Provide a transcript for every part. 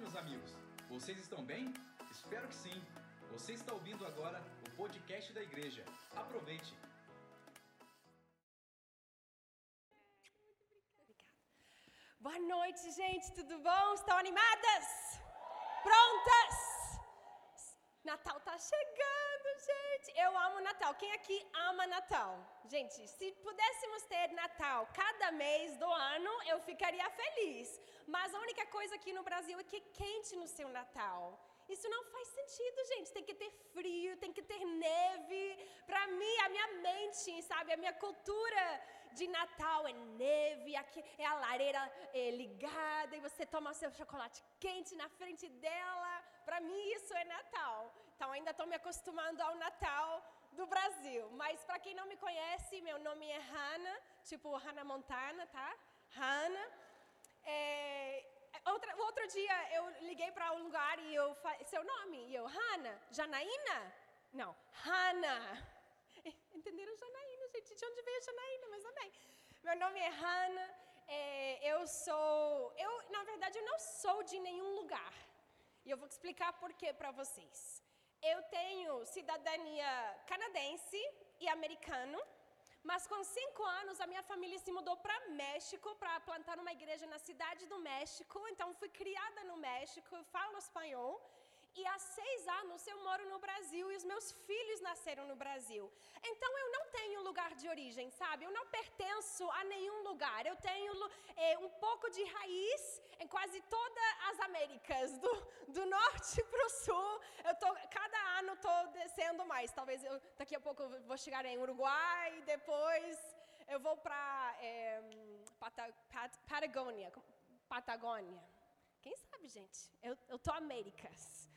Meus amigos. Vocês estão bem? Espero que sim. Você está ouvindo agora o podcast da igreja. Aproveite. Boa noite, gente. Tudo bom? Estão animadas? Prontas? Natal tá chegando, gente. Eu amo Natal. Quem aqui ama Natal? Gente, se pudéssemos ter Natal cada mês do ano, eu ficaria feliz. Mas a única coisa aqui no Brasil é que é quente no seu Natal. Isso não faz sentido, gente. Tem que ter frio, tem que ter neve. Para mim, a minha mente, sabe, a minha cultura de Natal é neve, aqui é a lareira é, ligada e você toma seu chocolate quente na frente dela. Para mim, isso é Natal. Então, ainda estou me acostumando ao Natal do Brasil. Mas para quem não me conhece, meu nome é Hannah, tipo Hannah Montana, tá? Hannah. É, Outra, outro dia eu liguei para um lugar e eu falei, seu nome? E eu, Hanna, Janaína? Não, Hanna. Entenderam Janaína, gente? De onde veio Janaína? Mas amém. Meu nome é Hanna, é, eu sou, eu na verdade eu não sou de nenhum lugar. E eu vou explicar por quê para vocês. Eu tenho cidadania canadense e americano. Mas com cinco anos, a minha família se mudou para México para plantar uma igreja na cidade do México. Então, fui criada no México, falo espanhol. E há seis anos eu moro no Brasil e os meus filhos nasceram no Brasil. Então eu não tenho lugar de origem, sabe? Eu não pertenço a nenhum lugar. Eu tenho é, um pouco de raiz em quase todas as Américas, do, do norte para o sul. Eu tô, cada ano estou descendo mais. Talvez eu, daqui a pouco eu vou chegar em Uruguai, depois eu vou para é, Pata, Pat, Patagônia. Patagônia. Quem sabe, gente? Eu, eu tô Américas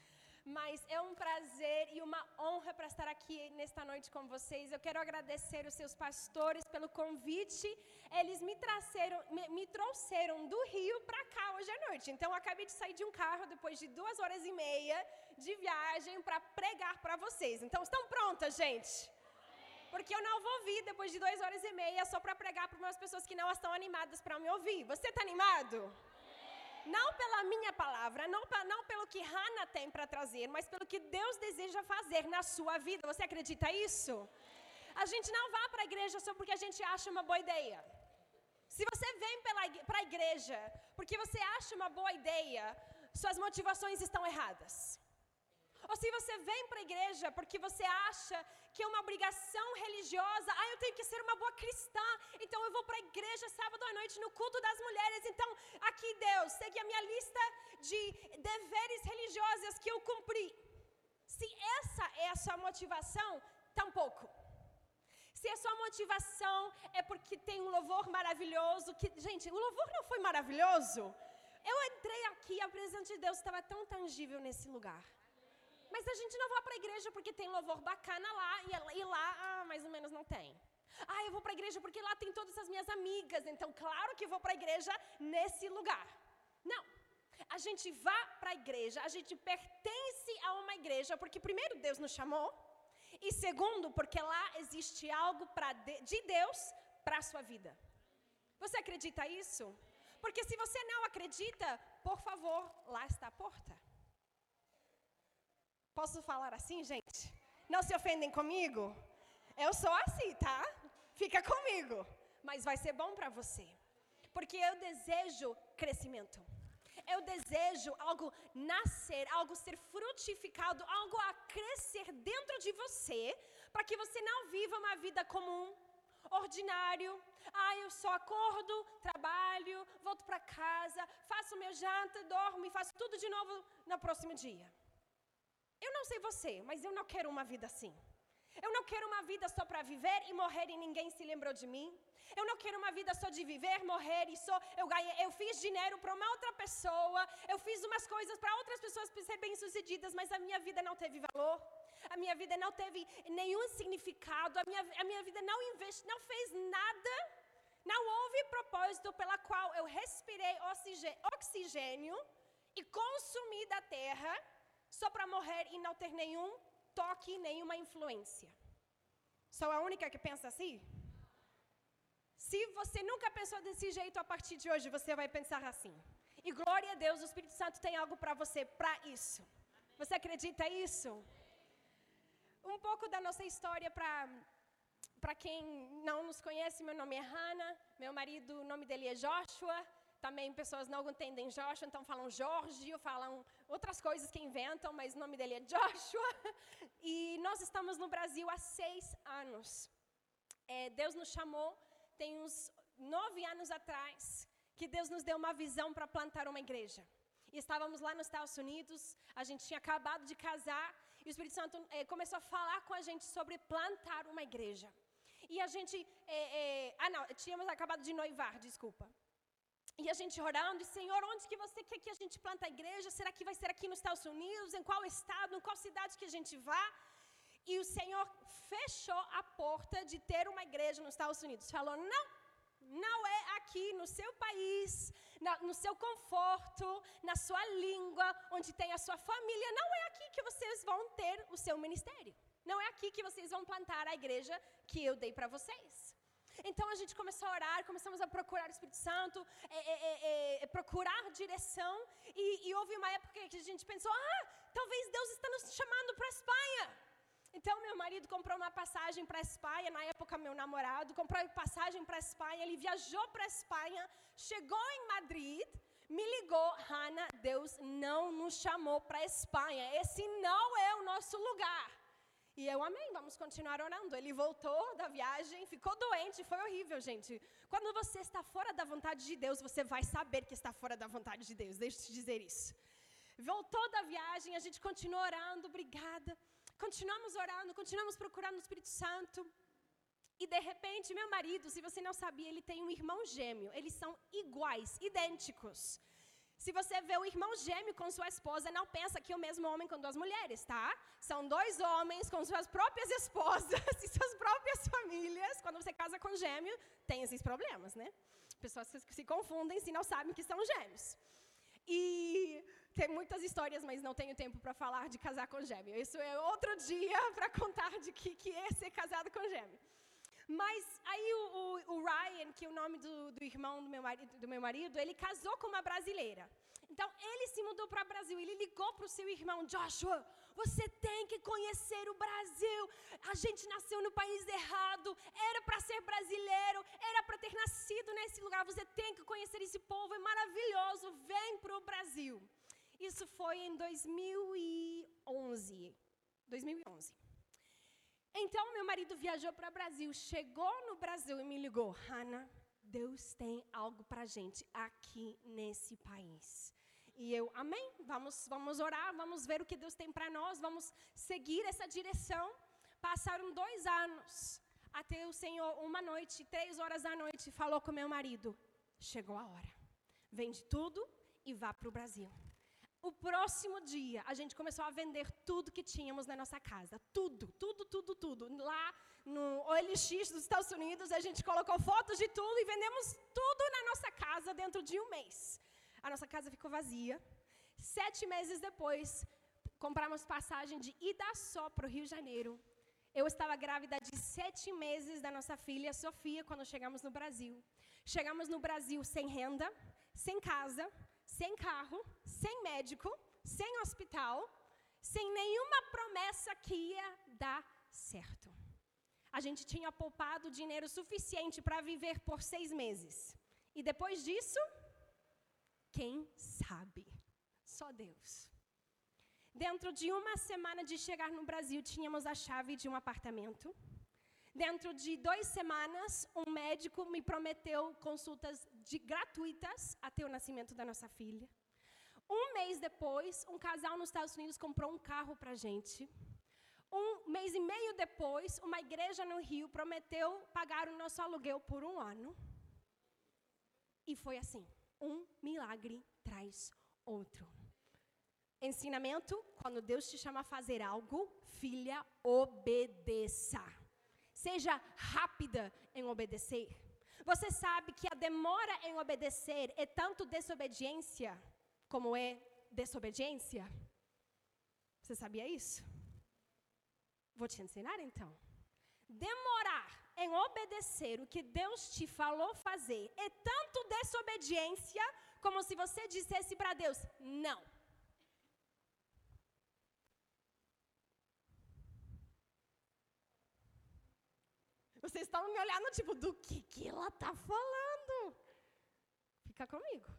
mas é um prazer e uma honra para estar aqui nesta noite com vocês. Eu quero agradecer os seus pastores pelo convite. Eles me, trazeram, me, me trouxeram do Rio para cá hoje à noite. Então, eu acabei de sair de um carro depois de duas horas e meia de viagem para pregar para vocês. Então, estão prontas, gente? Porque eu não vou vir depois de duas horas e meia só para pregar para umas pessoas que não estão animadas para me ouvir. Você está animado? Não pela minha palavra, não, não pelo que Hannah tem para trazer, mas pelo que Deus deseja fazer na sua vida. Você acredita isso? A gente não vai para a igreja só porque a gente acha uma boa ideia. Se você vem para a igreja porque você acha uma boa ideia, suas motivações estão erradas. Ou se você vem para a igreja porque você acha que é uma obrigação religiosa, ah, eu tenho que ser uma boa cristã, então eu vou para a igreja sábado à noite no culto das mulheres, então aqui Deus, segue a minha lista de deveres religiosos que eu cumpri. Se essa é a sua motivação, tampouco. Se a sua motivação é porque tem um louvor maravilhoso, que, gente, o louvor não foi maravilhoso? Eu entrei aqui, a presença de Deus estava tão tangível nesse lugar. Mas a gente não vai para a igreja porque tem louvor bacana lá e, e lá, ah, mais ou menos não tem. Ah, eu vou para a igreja porque lá tem todas as minhas amigas, então claro que vou para a igreja nesse lugar. Não. A gente vai para a igreja, a gente pertence a uma igreja porque primeiro Deus nos chamou e segundo porque lá existe algo pra de, de Deus para a sua vida. Você acredita isso? Porque se você não acredita, por favor, lá está a porta. Posso falar assim, gente? Não se ofendem comigo? Eu sou assim, tá? Fica comigo. Mas vai ser bom para você. Porque eu desejo crescimento. Eu desejo algo nascer, algo ser frutificado, algo a crescer dentro de você, para que você não viva uma vida comum, ordinário. Ah, eu só acordo, trabalho, volto para casa, faço meu janta, dormo e faço tudo de novo no próximo dia. Eu não sei você, mas eu não quero uma vida assim. Eu não quero uma vida só para viver e morrer e ninguém se lembrou de mim. Eu não quero uma vida só de viver, morrer e só eu ganhei, eu fiz dinheiro para uma outra pessoa, eu fiz umas coisas para outras pessoas ser bem-sucedidas, mas a minha vida não teve valor. A minha vida não teve nenhum significado, a minha, a minha vida não investe, não fez nada. Não houve propósito pela qual eu respirei oxigênio e consumi da terra só para morrer e não ter nenhum toque, nenhuma influência. Sou a única que pensa assim? Se você nunca pensou desse jeito, a partir de hoje você vai pensar assim. E glória a Deus, o Espírito Santo tem algo para você para isso. Você acredita isso? Um pouco da nossa história para para quem não nos conhece, meu nome é Hannah, meu marido, o nome dele é Joshua. Também pessoas não entendem Joshua, então falam Jorge, ou falam outras coisas que inventam, mas o nome dele é Joshua. E nós estamos no Brasil há seis anos. É, Deus nos chamou, tem uns nove anos atrás, que Deus nos deu uma visão para plantar uma igreja. E estávamos lá nos Estados Unidos, a gente tinha acabado de casar, e o Espírito Santo é, começou a falar com a gente sobre plantar uma igreja. E a gente. É, é, ah, não, tínhamos acabado de noivar, desculpa. E a gente orando, Senhor, onde que você quer que a gente planta a igreja? Será que vai ser aqui nos Estados Unidos? Em qual estado? Em qual cidade que a gente vá? E o Senhor fechou a porta de ter uma igreja nos Estados Unidos. Falou: não, não é aqui no seu país, na, no seu conforto, na sua língua, onde tem a sua família. Não é aqui que vocês vão ter o seu ministério. Não é aqui que vocês vão plantar a igreja que eu dei para vocês. Então a gente começou a orar, começamos a procurar o Espírito Santo, é, é, é, é procurar direção, e, e, houve uma época que a gente pensou: ah, talvez Deus está nos chamando para a Espanha. Então meu marido comprou uma passagem para a Espanha, na época meu namorado comprou passagem para a Espanha, ele viajou para a Espanha, chegou em Madrid, me ligou, Hannah, Deus não nos chamou para a Espanha, esse não é o nosso lugar. E eu amei, vamos continuar orando. Ele voltou da viagem, ficou doente, foi horrível, gente. Quando você está fora da vontade de Deus, você vai saber que está fora da vontade de Deus. Deixa eu te dizer isso. Voltou da viagem, a gente continuou orando, obrigada. Continuamos orando, continuamos procurando o Espírito Santo. E de repente, meu marido, se você não sabia, ele tem um irmão gêmeo. Eles são iguais, idênticos. Se você vê o irmão gêmeo com sua esposa, não pensa que é o mesmo homem com duas mulheres, tá? São dois homens com suas próprias esposas e suas próprias famílias. Quando você casa com gêmeo, tem esses problemas, né? Pessoas se confundem se não sabem que são gêmeos. E tem muitas histórias, mas não tenho tempo para falar de casar com gêmeo. Isso é outro dia para contar de que, que é ser casado com gêmeo. Mas aí o, o, o, Ryan, que é o nome do, do irmão do meu, marido, do meu marido, ele casou com uma brasileira. Então ele se mudou para o Brasil. Ele ligou para o seu irmão Joshua. Você tem que conhecer o Brasil. A gente nasceu no país errado. Era para ser brasileiro. Era para ter nascido nesse lugar. Você tem que conhecer esse povo. É maravilhoso. Vem para o Brasil. Isso foi em 2011. 2011. Então, meu marido viajou para o Brasil, chegou no Brasil e me ligou: Hannah, Deus tem algo para gente aqui nesse país. E eu, amém, vamos, vamos orar, vamos ver o que Deus tem para nós, vamos seguir essa direção. Passaram dois anos, até o Senhor, uma noite, três horas da noite, falou com meu marido: chegou a hora, vende tudo e vá para o Brasil. O próximo dia, a gente começou a vender tudo que tínhamos na nossa casa. Tudo, tudo, tudo, tudo. Lá no OLX dos Estados Unidos, a gente colocou fotos de tudo e vendemos tudo na nossa casa dentro de um mês. A nossa casa ficou vazia. Sete meses depois, compramos passagem de ida só para o Rio de Janeiro. Eu estava grávida de sete meses da nossa filha, Sofia, quando chegamos no Brasil. Chegamos no Brasil sem renda, sem casa, sem carro, sem médico, sem hospital, sem nenhuma promessa que ia dar certo. A gente tinha poupado dinheiro suficiente para viver por seis meses. E depois disso, quem sabe? Só Deus. Dentro de uma semana de chegar no Brasil, tínhamos a chave de um apartamento. Dentro de duas semanas, um médico me prometeu consultas de, gratuitas até o nascimento da nossa filha. Um mês depois, um casal nos Estados Unidos comprou um carro para gente. Um mês e meio depois, uma igreja no Rio prometeu pagar o nosso aluguel por um ano. E foi assim: um milagre traz outro. Ensinamento: quando Deus te chama a fazer algo, filha, obedeça. Seja rápida em obedecer. Você sabe que a demora em obedecer é tanto desobediência como é desobediência? Você sabia isso? Vou te ensinar então. Demorar em obedecer o que Deus te falou fazer é tanto desobediência como se você dissesse para Deus: não. Vocês estão me olhando tipo, do que, que ela está falando? Fica comigo.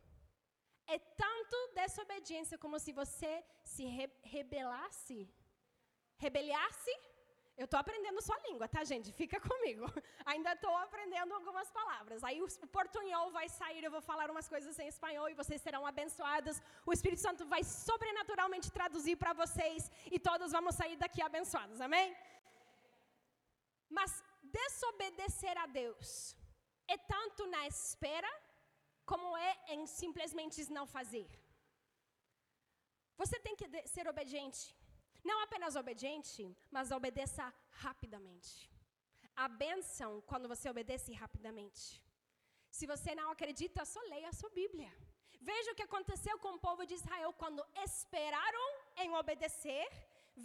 É tanto desobediência como se você se re rebelasse. Rebeliasse? Eu estou aprendendo sua língua, tá, gente? Fica comigo. Ainda estou aprendendo algumas palavras. Aí o, portunhol vai sair, eu vou falar umas coisas em espanhol e vocês serão abençoadas. O Espírito Santo vai sobrenaturalmente traduzir para vocês e todos vamos sair daqui abençoados, amém? Mas desobedecer a Deus é tanto na espera como é em simplesmente não fazer. Você tem que ser obediente. Não apenas obediente, mas obedeça rapidamente. A bênção quando você obedece rapidamente. Se você não acredita, só leia a sua Bíblia. Veja o que aconteceu com o povo de Israel quando esperaram em obedecer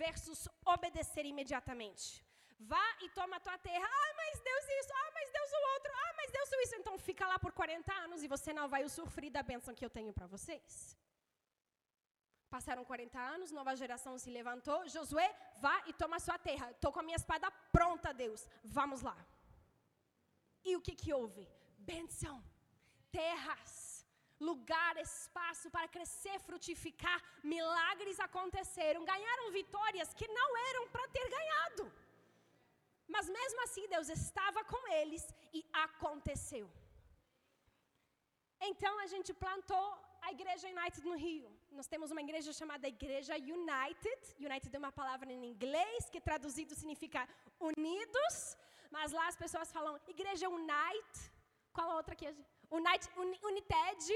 versus obedecer imediatamente. Vá e toma a tua terra. Ah, mas Deus isso. Ah, mas Deus o outro. Ah, mas Deus isso. Então fica lá por 40 anos e você não vai usufruir da bênção que eu tenho para vocês. Passaram 40 anos, nova geração se levantou. Josué, vá e toma a sua terra. Estou com a minha espada pronta, Deus. Vamos lá. E o que, que houve? Bênção, terras, lugar, espaço para crescer, frutificar. Milagres aconteceram. Ganharam vitórias que não eram para ter ganhado. Mas mesmo assim, Deus estava com eles e aconteceu. Então a gente plantou a Igreja United no Rio. Nós temos uma igreja chamada Igreja United. United é uma palavra em inglês que traduzido significa unidos, mas lá as pessoas falam Igreja Unite. Qual a outra que. Unite, United.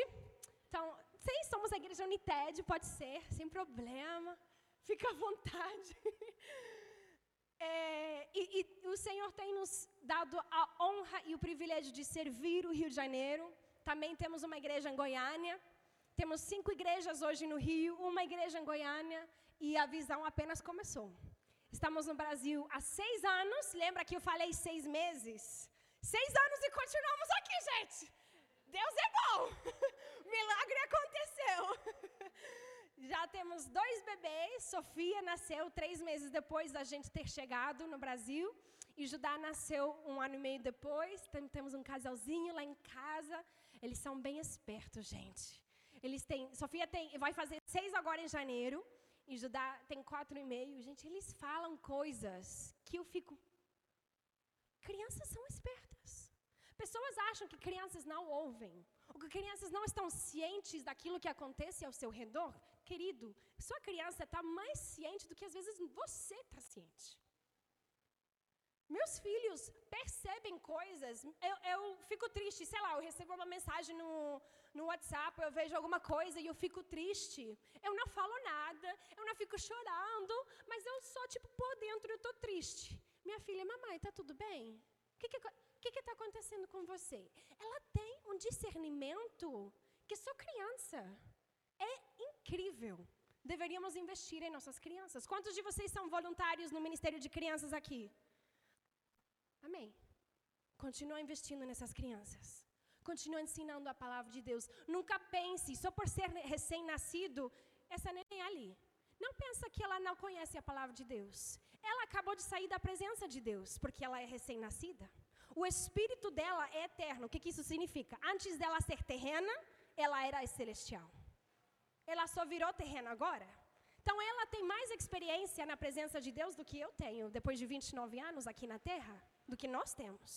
Então, sim, somos a Igreja United, pode ser, sem problema. Fica à vontade. É, e, e, o Senhor tem nos dado a honra e o privilégio de servir o Rio de Janeiro. Também temos uma igreja em Goiânia. Temos cinco igrejas hoje no Rio, uma igreja em Goiânia e a visão apenas começou. Estamos no Brasil há seis anos. Lembra que eu falei seis meses? Seis anos e continuamos aqui, gente. Deus é bom. Milagre aconteceu. Já temos dois bebês. Sofia nasceu três meses depois da gente ter chegado no Brasil. E Judá nasceu um ano e meio depois. Temos um casalzinho lá em casa. Eles são bem espertos, gente. Eles têm. Sofia tem, vai fazer seis agora em janeiro. E Judá tem quatro e meio. Gente, eles falam coisas que eu fico. Crianças são espertas. Pessoas acham que crianças não ouvem. Ou que crianças não estão cientes daquilo que acontece ao seu redor. Querido, sua criança está mais ciente do que às vezes você está ciente. Meus filhos percebem coisas. Eu, eu, fico triste, sei lá, eu recebo uma mensagem no, no WhatsApp, eu vejo alguma coisa e eu fico triste. Eu não falo nada, eu não fico chorando, mas eu só, tipo, por dentro eu estou triste. Minha filha, mamãe, está tudo bem? O que está que que tá acontecendo com você? Ela tem um discernimento que só criança. Incrível. Deveríamos investir em nossas crianças. Quantos de vocês são voluntários no Ministério de Crianças aqui? Amém. Continua investindo nessas crianças. Continua ensinando a palavra de Deus. Nunca pense, só por ser recém-nascido, essa neném é ali. Não pensa que ela não conhece a palavra de Deus. Ela acabou de sair da presença de Deus, porque ela é recém-nascida. O espírito dela é eterno. O que, que isso significa? Antes dela ser terrena, ela era celestial. Ela só virou terrena agora. Então ela tem mais experiência na presença de Deus do que eu tenho, depois de 29 anos aqui na terra, do que nós temos.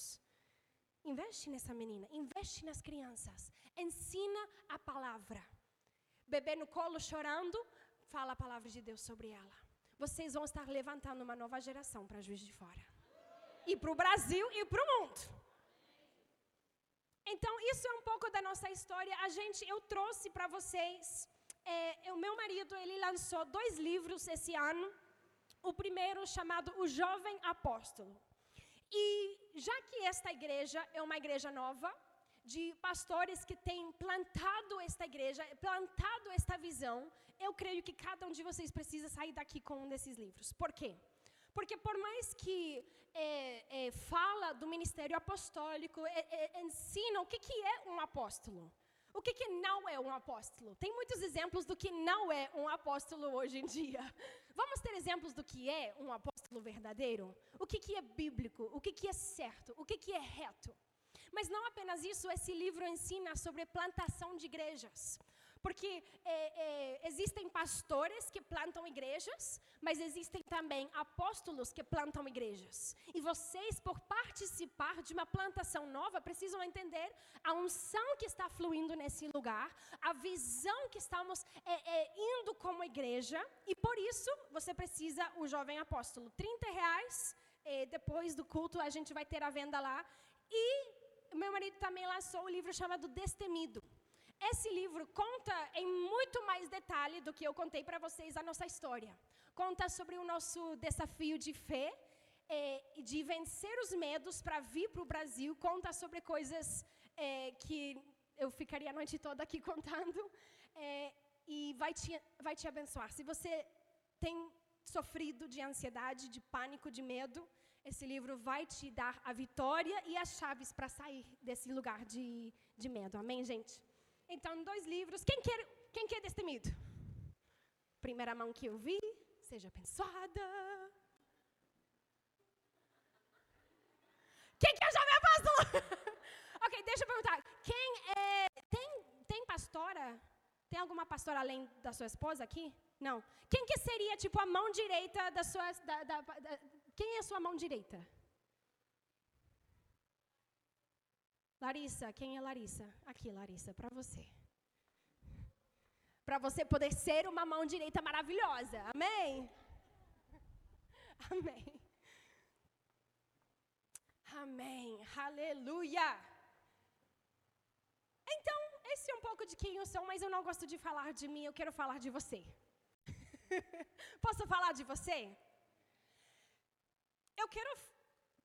Investe nessa menina, investe nas crianças, ensina a palavra. Bebê no colo chorando, fala a palavra de Deus sobre ela. Vocês vão estar levantando uma nova geração para Juiz de Fora. E para o Brasil e para o mundo. Então, isso é um pouco da nossa história. A gente, eu trouxe para vocês é, o meu marido ele lançou dois livros esse ano. O primeiro chamado O Jovem Apóstolo. E já que esta igreja é uma igreja nova, de pastores que têm plantado esta igreja, plantado esta visão, eu creio que cada um de vocês precisa sair daqui com um desses livros. Por quê? Porque por mais que é, é, fala do ministério apostólico, é, é ensina o que, que é um apóstolo. O que, que não é um apóstolo? Tem muitos exemplos do que não é um apóstolo hoje em dia. Vamos ter exemplos do que é um apóstolo verdadeiro? O que, que é bíblico? O que, que é certo? O que, que é reto? Mas não apenas isso, esse livro ensina sobre plantação de igrejas. Porque é, é, existem pastores que plantam igrejas, mas existem também apóstolos que plantam igrejas. E vocês, por participar de uma plantação nova, precisam entender a unção que está fluindo nesse lugar, a visão que estamos é, é indo como igreja, e por isso você precisa o jovem apóstolo. 30 reais, é, depois do culto a gente vai ter a venda lá. E meu marido também lançou um livro chamado Destemido. Esse livro conta em muito mais detalhe do que eu contei para vocês a nossa história. Conta sobre o nosso desafio de fé é, de vencer os medos para vir para o Brasil. Conta sobre coisas é, que eu ficaria a noite toda aqui contando. É, e vai te, vai te abençoar. Se você tem sofrido de ansiedade, de pânico, de medo, esse livro vai te dar a vitória e as chaves para sair desse lugar de, de medo. Amém, gente? Então, dois livros. Quem quer, quem quer destemido? Primeira mão que eu vi, seja abençoada. Quem quer já me apóstolo? ok, deixa eu perguntar. Quem é. Tem, tem pastora? Tem alguma pastora além da sua esposa aqui? Não. Quem que seria, tipo, a mão direita da sua. Da, da, da, quem é a sua mão direita? Larissa, quem é Larissa? Aqui, Larissa, para você. Para você poder ser uma mão direita maravilhosa. Amém? Amém. Amém. Aleluia. Então, esse é um pouco de quem eu sou, mas eu não gosto de falar de mim, eu quero falar de você. Posso falar de você? Eu quero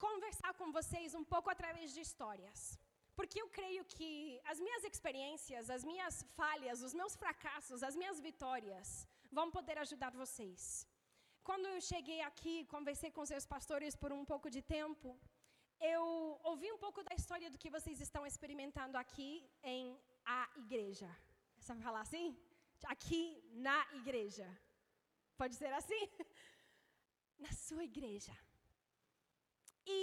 conversar com vocês um pouco através de histórias. Porque eu creio que as minhas experiências, as minhas falhas, os meus fracassos, as minhas vitórias vão poder ajudar vocês. Quando eu cheguei aqui, conversei com seus pastores por um pouco de tempo, eu ouvi um pouco da história do que vocês estão experimentando aqui em a igreja. Sabe falar assim? Aqui na igreja. Pode ser assim? Na sua igreja. E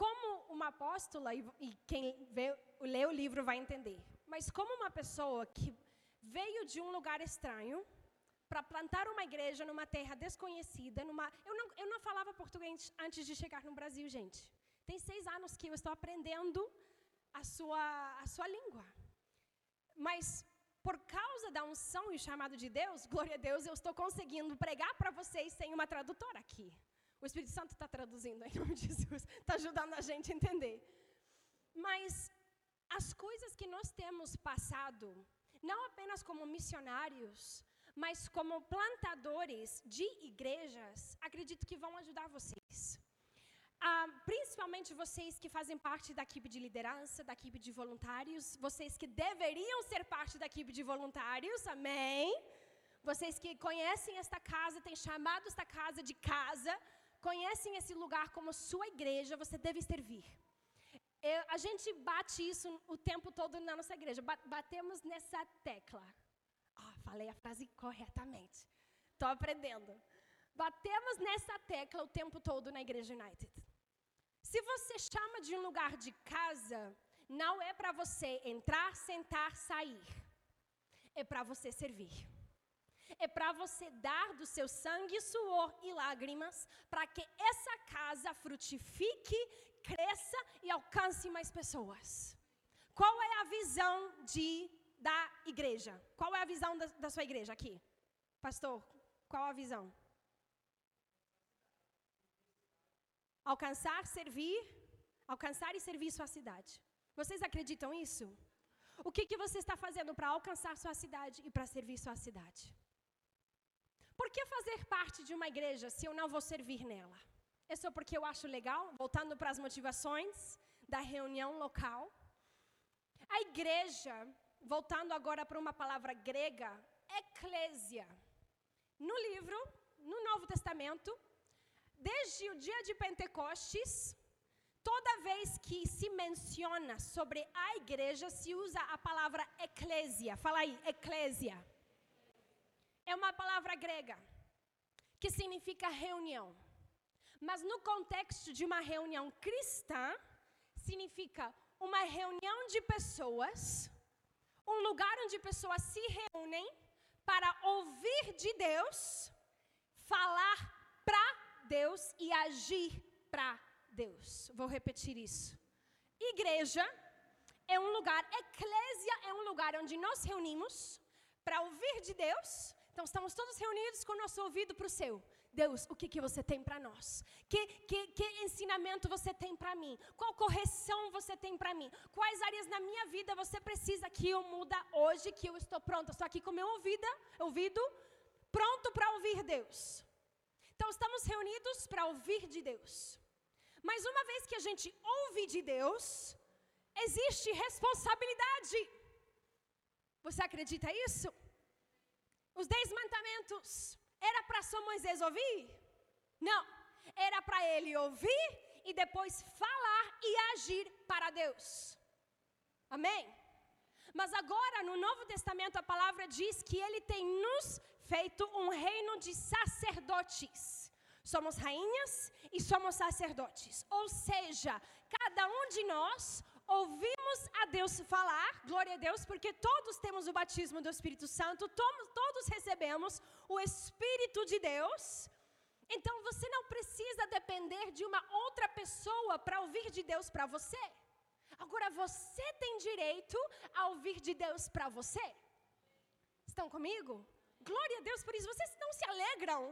como uma apóstola, e, quem vê, lê o livro vai entender, mas como uma pessoa que veio de um lugar estranho para plantar uma igreja numa terra desconhecida, numa, eu, não, eu não falava português antes de chegar no Brasil, gente. Tem seis anos que eu estou aprendendo a sua, a sua língua. Mas por causa da unção e chamado de Deus, glória a Deus, eu estou conseguindo pregar para vocês sem uma tradutora aqui. O Espírito Santo está traduzindo em nome de Jesus, está ajudando a gente a entender. Mas as coisas que nós temos passado, não apenas como missionários, mas como plantadores de igrejas, acredito que vão ajudar vocês. Ah, principalmente vocês que fazem parte da equipe de liderança, da equipe de voluntários, vocês que deveriam ser parte da equipe de voluntários, amém? Vocês que conhecem esta casa, têm chamado esta casa de casa, conhecem esse lugar como sua igreja, você deve servir. Eu, a gente bate isso o tempo todo na nossa igreja. Batemos nessa tecla. Oh, falei a frase corretamente. Estou aprendendo. Batemos nessa tecla o tempo todo na Igreja United. Se você chama de um lugar de casa, não é para você entrar, sentar, sair. É para você servir é para você dar do seu sangue, suor e lágrimas, para que essa casa frutifique, cresça e alcance mais pessoas. Qual é a visão de, da igreja? Qual é a visão da, da sua igreja aqui? Pastor, qual a visão? Alcançar, servir, alcançar e servir sua cidade. Vocês acreditam nisso? O que, que você está fazendo para alcançar sua cidade e para servir sua cidade? Por que fazer parte de uma igreja se eu não vou servir nela? É só porque eu acho legal? Voltando para as motivações da reunião local. A igreja, voltando agora para uma palavra grega, eclésia. No livro, no Novo Testamento, desde o dia de Pentecostes, toda vez que se menciona sobre a igreja, se usa a palavra eclésia. Fala aí, eclésia. É uma palavra grega que significa reunião. Mas no contexto de uma reunião cristã, significa uma reunião de pessoas, um lugar onde pessoas se reúnem para ouvir de Deus, falar para Deus e agir para Deus. Vou repetir isso. Igreja é um lugar, eclésia é um lugar onde nós reunimos para ouvir de Deus. Então estamos todos reunidos com o nosso ouvido para o seu. Deus, o que, que você tem para nós? Que, que, que ensinamento você tem para mim? Qual correção você tem para mim? Quais áreas na minha vida você precisa que eu muda hoje, que eu estou pronta? Estou aqui com meu ouvido, ouvido pronto para ouvir Deus. Então estamos reunidos para ouvir de Deus. Mas uma vez que a gente ouve de Deus, existe responsabilidade. Você acredita isso? Os dez mandamentos era para só Moisés ouvir? Não. Era para ele ouvir e depois falar e agir para Deus. Amém? Mas agora, no Novo Testamento, a palavra diz que ele tem nos feito um reino de sacerdotes. Somos rainhas e somos sacerdotes. Ou seja, cada um de nós ouvimos a Deus falar, glória a Deus, porque todos temos o batismo do Espírito Santo, todos recebemos o Espírito de Deus. Então você não precisa depender de uma outra pessoa para ouvir de Deus para você. Agora você tem direito a ouvir de Deus para você. Estão comigo? Glória a Deus por isso. Vocês não se alegram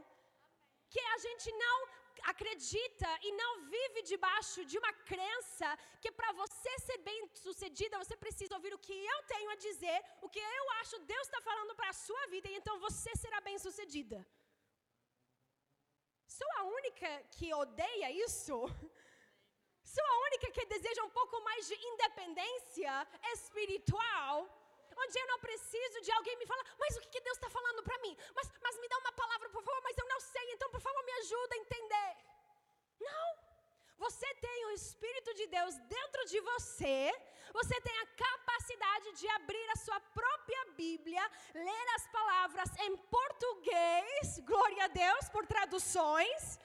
que a gente não acredita e não vive debaixo de uma crença que para você ser bem sucedida, você precisa ouvir o que eu tenho a dizer, o que eu acho Deus está falando para a sua vida, e então você será bem sucedida. Sou a única que odeia isso? Sou a única que deseja um pouco mais de independência espiritual? Onde eu não preciso de alguém me falar, mas o que, Deus está falando para mim? Mas, mas me dá uma palavra, por favor, mas eu não sei, então por favor me ajuda a entender. Não. Você tem o Espírito de Deus dentro de você, você tem a capacidade de abrir a sua própria Bíblia, ler as palavras em português, glória a Deus por traduções.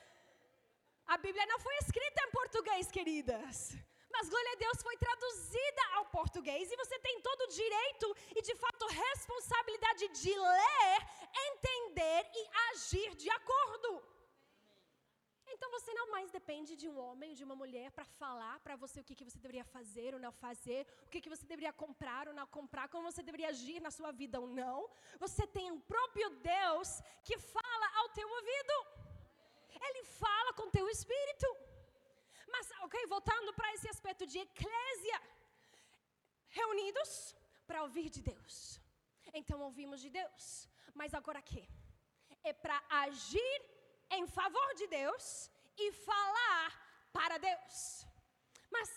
A Bíblia não foi escrita em português, queridas. Mas glória a Deus foi traduzida ao português e você tem todo o direito e de fato responsabilidade de ler, entender e agir de acordo. Então você não mais depende de um homem ou de uma mulher para falar para você o que, que você deveria fazer ou não fazer, o que, que você deveria comprar ou não comprar, como você deveria agir na sua vida ou não. Você tem um próprio Deus que fala ao teu ouvido. Ele fala com teu espírito. Mas, ok, voltando para esse aspecto de eclésia, reunidos para ouvir de Deus. Então ouvimos de Deus, mas agora que? É para agir em favor de Deus e falar para Deus. Mas,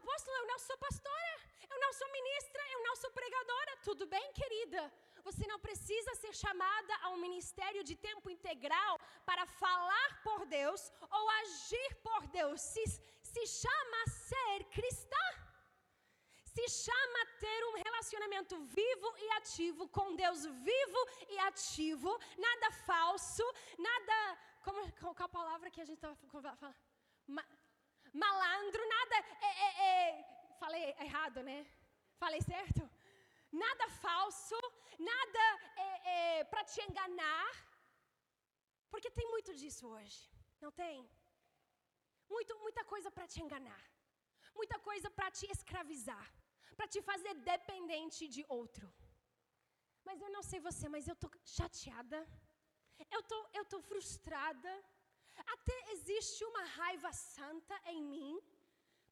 apóstolo, eu não sou pastora, eu não sou ministra, eu não sou pregadora. Tudo bem, querida? Você não precisa ser chamada a um ministério de tempo integral para falar por Deus ou agir por Deus. Se, se chama ser cristã. Se chama ter um relacionamento vivo e ativo com Deus vivo e ativo, nada falso, nada. Como, qual a palavra que a gente estava falando? Ma, malandro, nada. É, é, é, falei errado, né? Falei certo? nada falso, nada é, é, para te enganar. Porque tem muito disso hoje, não tem? Muito, muita coisa para te enganar, muita coisa para te escravizar, para te fazer dependente de outro. Mas eu não sei você, mas eu estou chateada, eu tô, estou tô frustrada. Até existe uma raiva santa em mim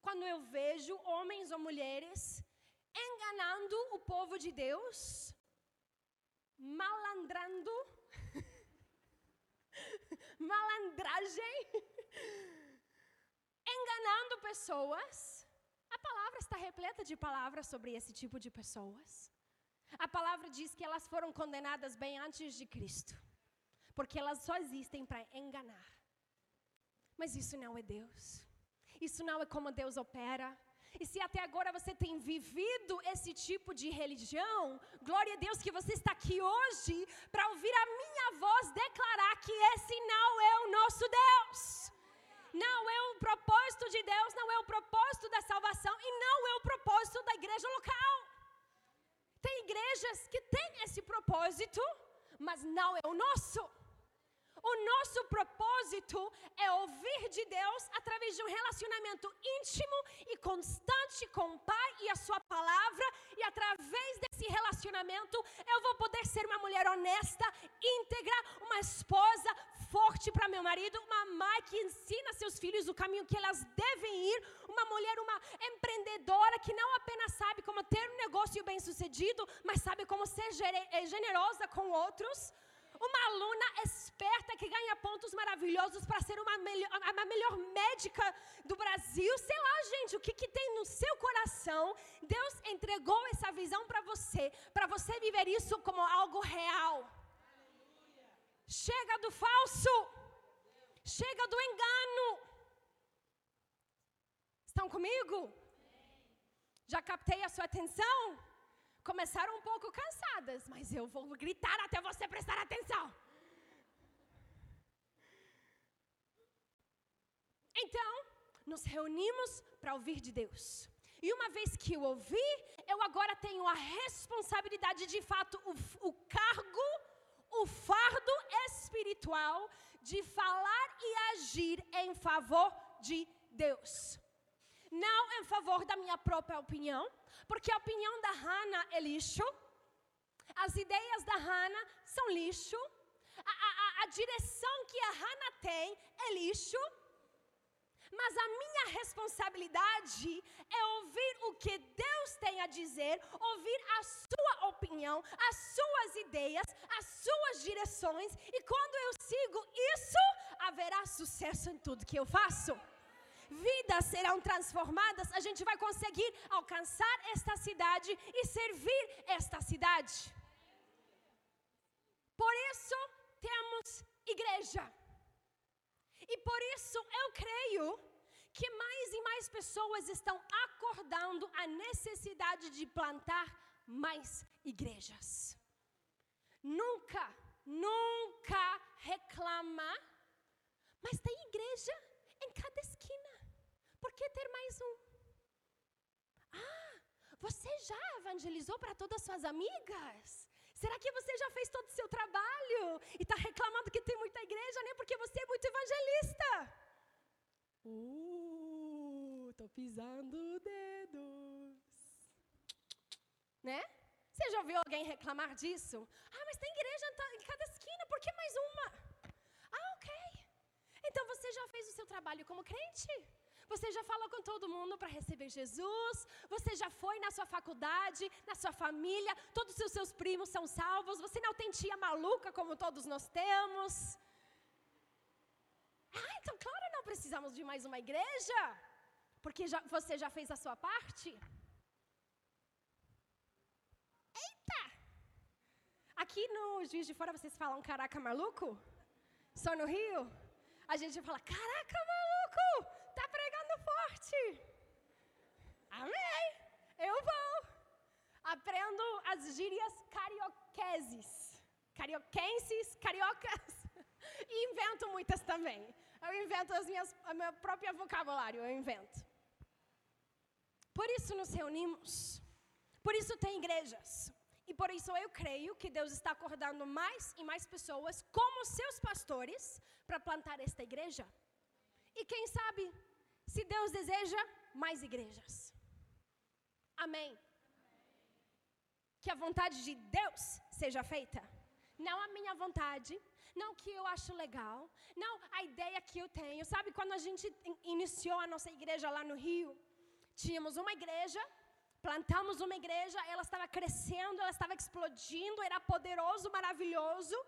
quando eu vejo homens ou mulheres enganando o povo de Deus, malandrando, malandragem, enganando pessoas. A palavra está repleta de palavras sobre esse tipo de pessoas. A palavra diz que elas foram condenadas bem antes de Cristo, porque elas só existem para enganar. Mas isso não é Deus. Isso não é como Deus opera. E se até agora você tem vivido esse tipo de religião, glória a Deus que você está aqui hoje para ouvir a minha voz declarar que esse não é o nosso Deus. Não é o propósito de Deus, não é o propósito da salvação e não é o propósito da igreja local. Tem igrejas que têm esse propósito, mas não é o nosso. O nosso propósito é ouvir de Deus através de um relacionamento íntimo e constante com o Pai e a Sua palavra, e através desse relacionamento eu vou poder ser uma mulher honesta, íntegra, uma esposa forte para meu marido, uma mãe que ensina seus filhos o caminho que elas devem ir, uma mulher, uma empreendedora que não apenas sabe como ter um negócio bem-sucedido, mas sabe como ser eh, generosa com outros uma aluna esperta que ganha pontos maravilhosos para ser uma melhor, a melhor médica do Brasil. Sei lá, gente, o que, que tem no seu coração? Deus entregou essa visão para você, para você viver isso como algo real. Chega do falso, chega do engano. Estão comigo? Já captei a sua atenção? Começaram um pouco cansadas, mas eu vou gritar até você prestar atenção. Então, nos reunimos para ouvir de Deus. E uma vez que eu ouvi, eu agora tenho a responsabilidade, de fato, o, o cargo, o fardo espiritual de falar e agir em favor de Deus. Não em favor da minha própria opinião, porque a opinião da Hannah é lixo, as ideias da Hannah são lixo, a, a, a direção que a Hannah tem é lixo, mas a minha responsabilidade é ouvir o que Deus tem a dizer, ouvir a sua opinião, as suas ideias, as suas direções, e quando eu sigo isso, haverá sucesso em tudo que eu faço vidas serão transformadas, a gente vai conseguir alcançar esta cidade e servir esta cidade. Por isso temos igreja. E por isso eu creio que mais e mais pessoas estão acordando a necessidade de plantar mais igrejas. Nunca, nunca reclama, mas tem igreja em cada esquina. Por que ter mais um? Ah, você já evangelizou para todas as suas amigas? Será que você já fez todo o seu trabalho e está reclamando que tem muita igreja, né? Porque você é muito evangelista. Uh, tô pisando dedos. Né? Você já ouviu alguém reclamar disso? Ah, mas tem igreja em cada esquina, por que mais uma? Ah, ok. Então você já fez o seu trabalho como crente? Você já falou com todo mundo para receber Jesus? Você já foi na sua faculdade, na sua família? Todos os seus primos são salvos? Você não tem tia maluca como todos nós temos? Ah, então claro, não precisamos de mais uma igreja, porque já, você já fez a sua parte. Eita! Aqui no Juiz de Fora vocês falam caraca maluco? Só no Rio? A gente fala caraca maluco! Forte. Amém. Eu vou. Aprendo as gírias carioqueses. Carioquenses, cariocas. E invento muitas também. Eu invento as minhas, o meu próprio vocabulário, eu invento. Por isso nos reunimos. Por isso tem igrejas. E por isso eu creio que Deus está acordando mais e mais pessoas como seus pastores para plantar esta igreja. E quem sabe, se Deus deseja, mais igrejas. Amém. Que a vontade de Deus seja feita. Não a minha vontade, não o que eu acho legal, não a ideia que eu tenho. Sabe, quando a gente iniciou a nossa igreja lá no Rio, tínhamos uma igreja, plantamos uma igreja, ela estava crescendo, ela estava explodindo, era poderoso, maravilhoso.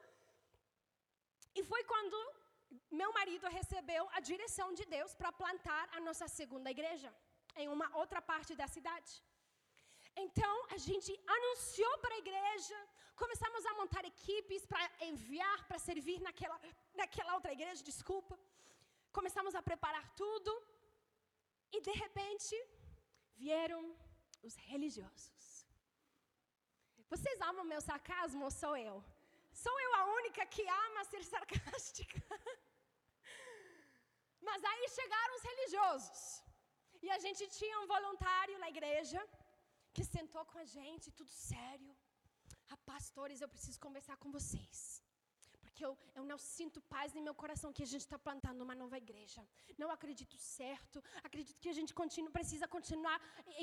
E foi quando meu marido recebeu a direção de Deus para plantar a nossa segunda igreja em uma outra parte da cidade. Então, a gente anunciou para a igreja, começamos a montar equipes para enviar, para servir naquela, naquela outra igreja, desculpa. Começamos a preparar tudo. E de repente, vieram os religiosos. Vocês amam meu sarcasmo ou sou eu? Sou eu a única que ama ser sarcástica? Mas aí chegaram os religiosos. E a gente tinha um voluntário na igreja que sentou com a gente, tudo sério. Ah, pastores, eu preciso conversar com vocês porque eu, eu não sinto paz em meu coração que a gente está plantando uma nova igreja. Não acredito certo. Acredito que a gente continua, precisa continuar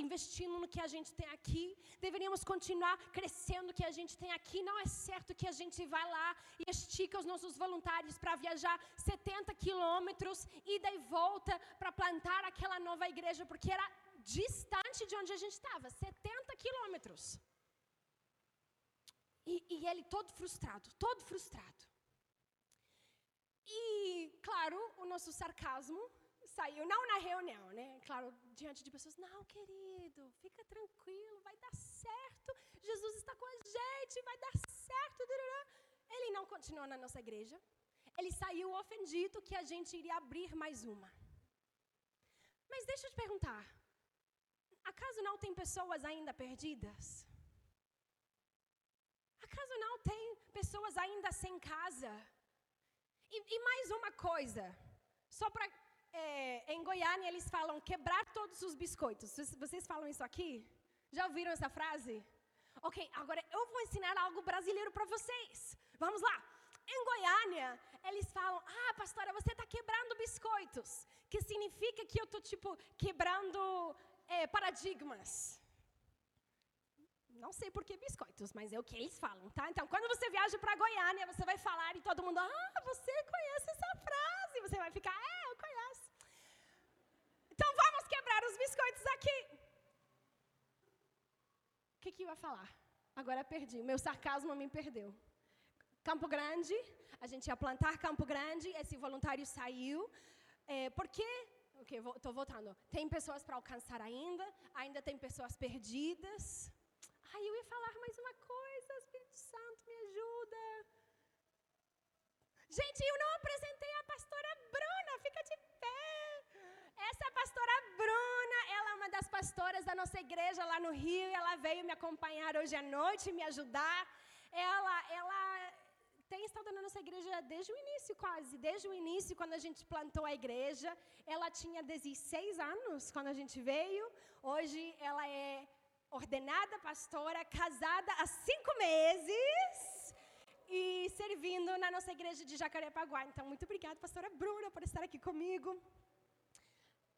investindo no que a gente tem aqui. Deveríamos continuar crescendo o que a gente tem aqui. Não é certo que a gente vá lá e estica os nossos voluntários para viajar 70 quilômetros, ida e volta para plantar aquela nova igreja, porque era distante de onde a gente estava 70 quilômetros. E, e, ele todo frustrado, todo frustrado. E, claro, o nosso sarcasmo saiu, não na reunião, né? Claro, diante de pessoas, não, querido, fica tranquilo, vai dar certo, Jesus está com a gente, vai dar certo. Ele não continuou na nossa igreja, ele saiu ofendido que a gente iria abrir mais uma. Mas deixa eu te perguntar, acaso não tem pessoas ainda perdidas? Acaso não tem pessoas ainda sem casa? E, e mais uma coisa, só para. É, em Goiânia eles falam quebrar todos os biscoitos. Vocês falam isso aqui? Já ouviram essa frase? Ok, agora eu vou ensinar algo brasileiro para vocês. Vamos lá. Em Goiânia, eles falam: Ah, pastora, você está quebrando biscoitos. Que significa que eu estou, tipo, quebrando é, paradigmas. Não sei por que biscoitos, mas é o que eles falam, tá? Então, quando você viaja para Goiânia, você vai falar e todo mundo, ah, você conhece essa frase. Você vai ficar, é, eu conheço. Então, vamos quebrar os biscoitos aqui. O que, que eu ia falar? Agora perdi. O meu sarcasmo me perdeu. Campo Grande, a gente ia plantar Campo Grande, esse voluntário saiu. É, porque, ok, estou voltando. Tem pessoas para alcançar ainda, ainda tem pessoas perdidas. Aí eu ia falar mais uma coisa, Espírito Santo, me ajuda. Gente, eu não apresentei a pastora Bruna, fica de pé. Essa pastora Bruna, ela é uma das pastoras da nossa igreja lá no Rio, ela veio me acompanhar hoje à noite, me ajudar. Ela, ela tem estado na nossa igreja desde o início, quase. Desde o início, quando a gente plantou a igreja. Ela tinha 16 anos quando a gente veio. Hoje ela é ordenada pastora, casada há cinco meses e servindo na nossa igreja de Jacarepaguá. Então, muito obrigada, pastora Bruna, por estar aqui comigo.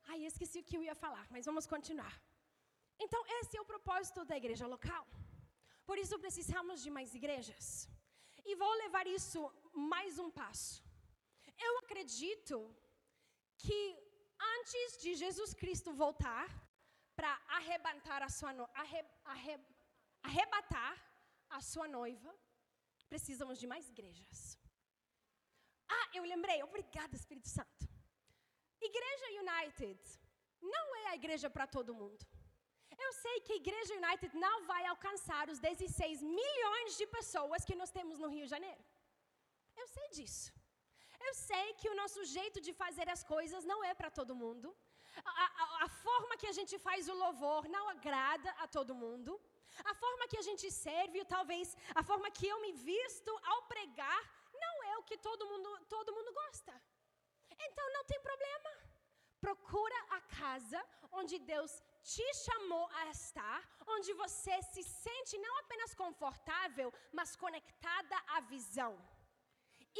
Ai, esqueci o que eu ia falar, mas vamos continuar. Então, esse é o propósito da igreja local. Por isso, precisamos de mais igrejas. E vou levar isso mais um passo. Eu acredito que antes de Jesus Cristo voltar, para arrebatar a sua no, arre, arre, arrebatar a sua noiva, precisamos de mais igrejas. Ah, eu lembrei, obrigada Espírito Santo. Igreja United não é a igreja para todo mundo. Eu sei que a Igreja United não vai alcançar os 16 milhões de pessoas que nós temos no Rio de Janeiro. Eu sei disso. Eu sei que o nosso jeito de fazer as coisas não é para todo mundo a, a, a forma que a gente faz o louvor não agrada a todo mundo. A forma que a gente serve, talvez a forma que eu me visto ao pregar, não é o que todo mundo, todo mundo gosta. Então não tem problema. Procura a casa onde Deus te chamou a estar, onde você se sente não apenas confortável, mas conectada à visão.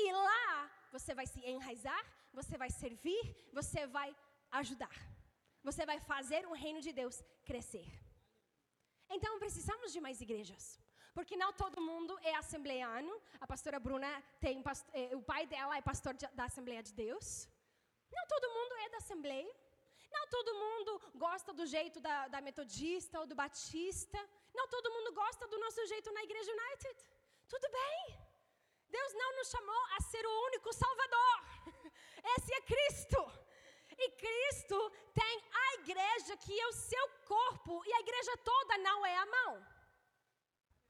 E lá você vai se enraizar, você vai servir, você vai ajudar. Você vai fazer o reino de Deus crescer. Então precisamos de mais igrejas. Porque não todo mundo é assembleiano. A pastora Bruna tem eh, o pai dela é pastor da Assembleia de Deus. Não todo mundo é da Assembleia. Não todo mundo gosta do jeito da, da Metodista ou do Batista. Não todo mundo gosta do nosso jeito na Igreja United. Tudo bem. Deus não nos chamou a ser o único Salvador. Esse é Cristo. E Cristo tem a igreja que é o seu corpo, e a igreja toda não é a mão.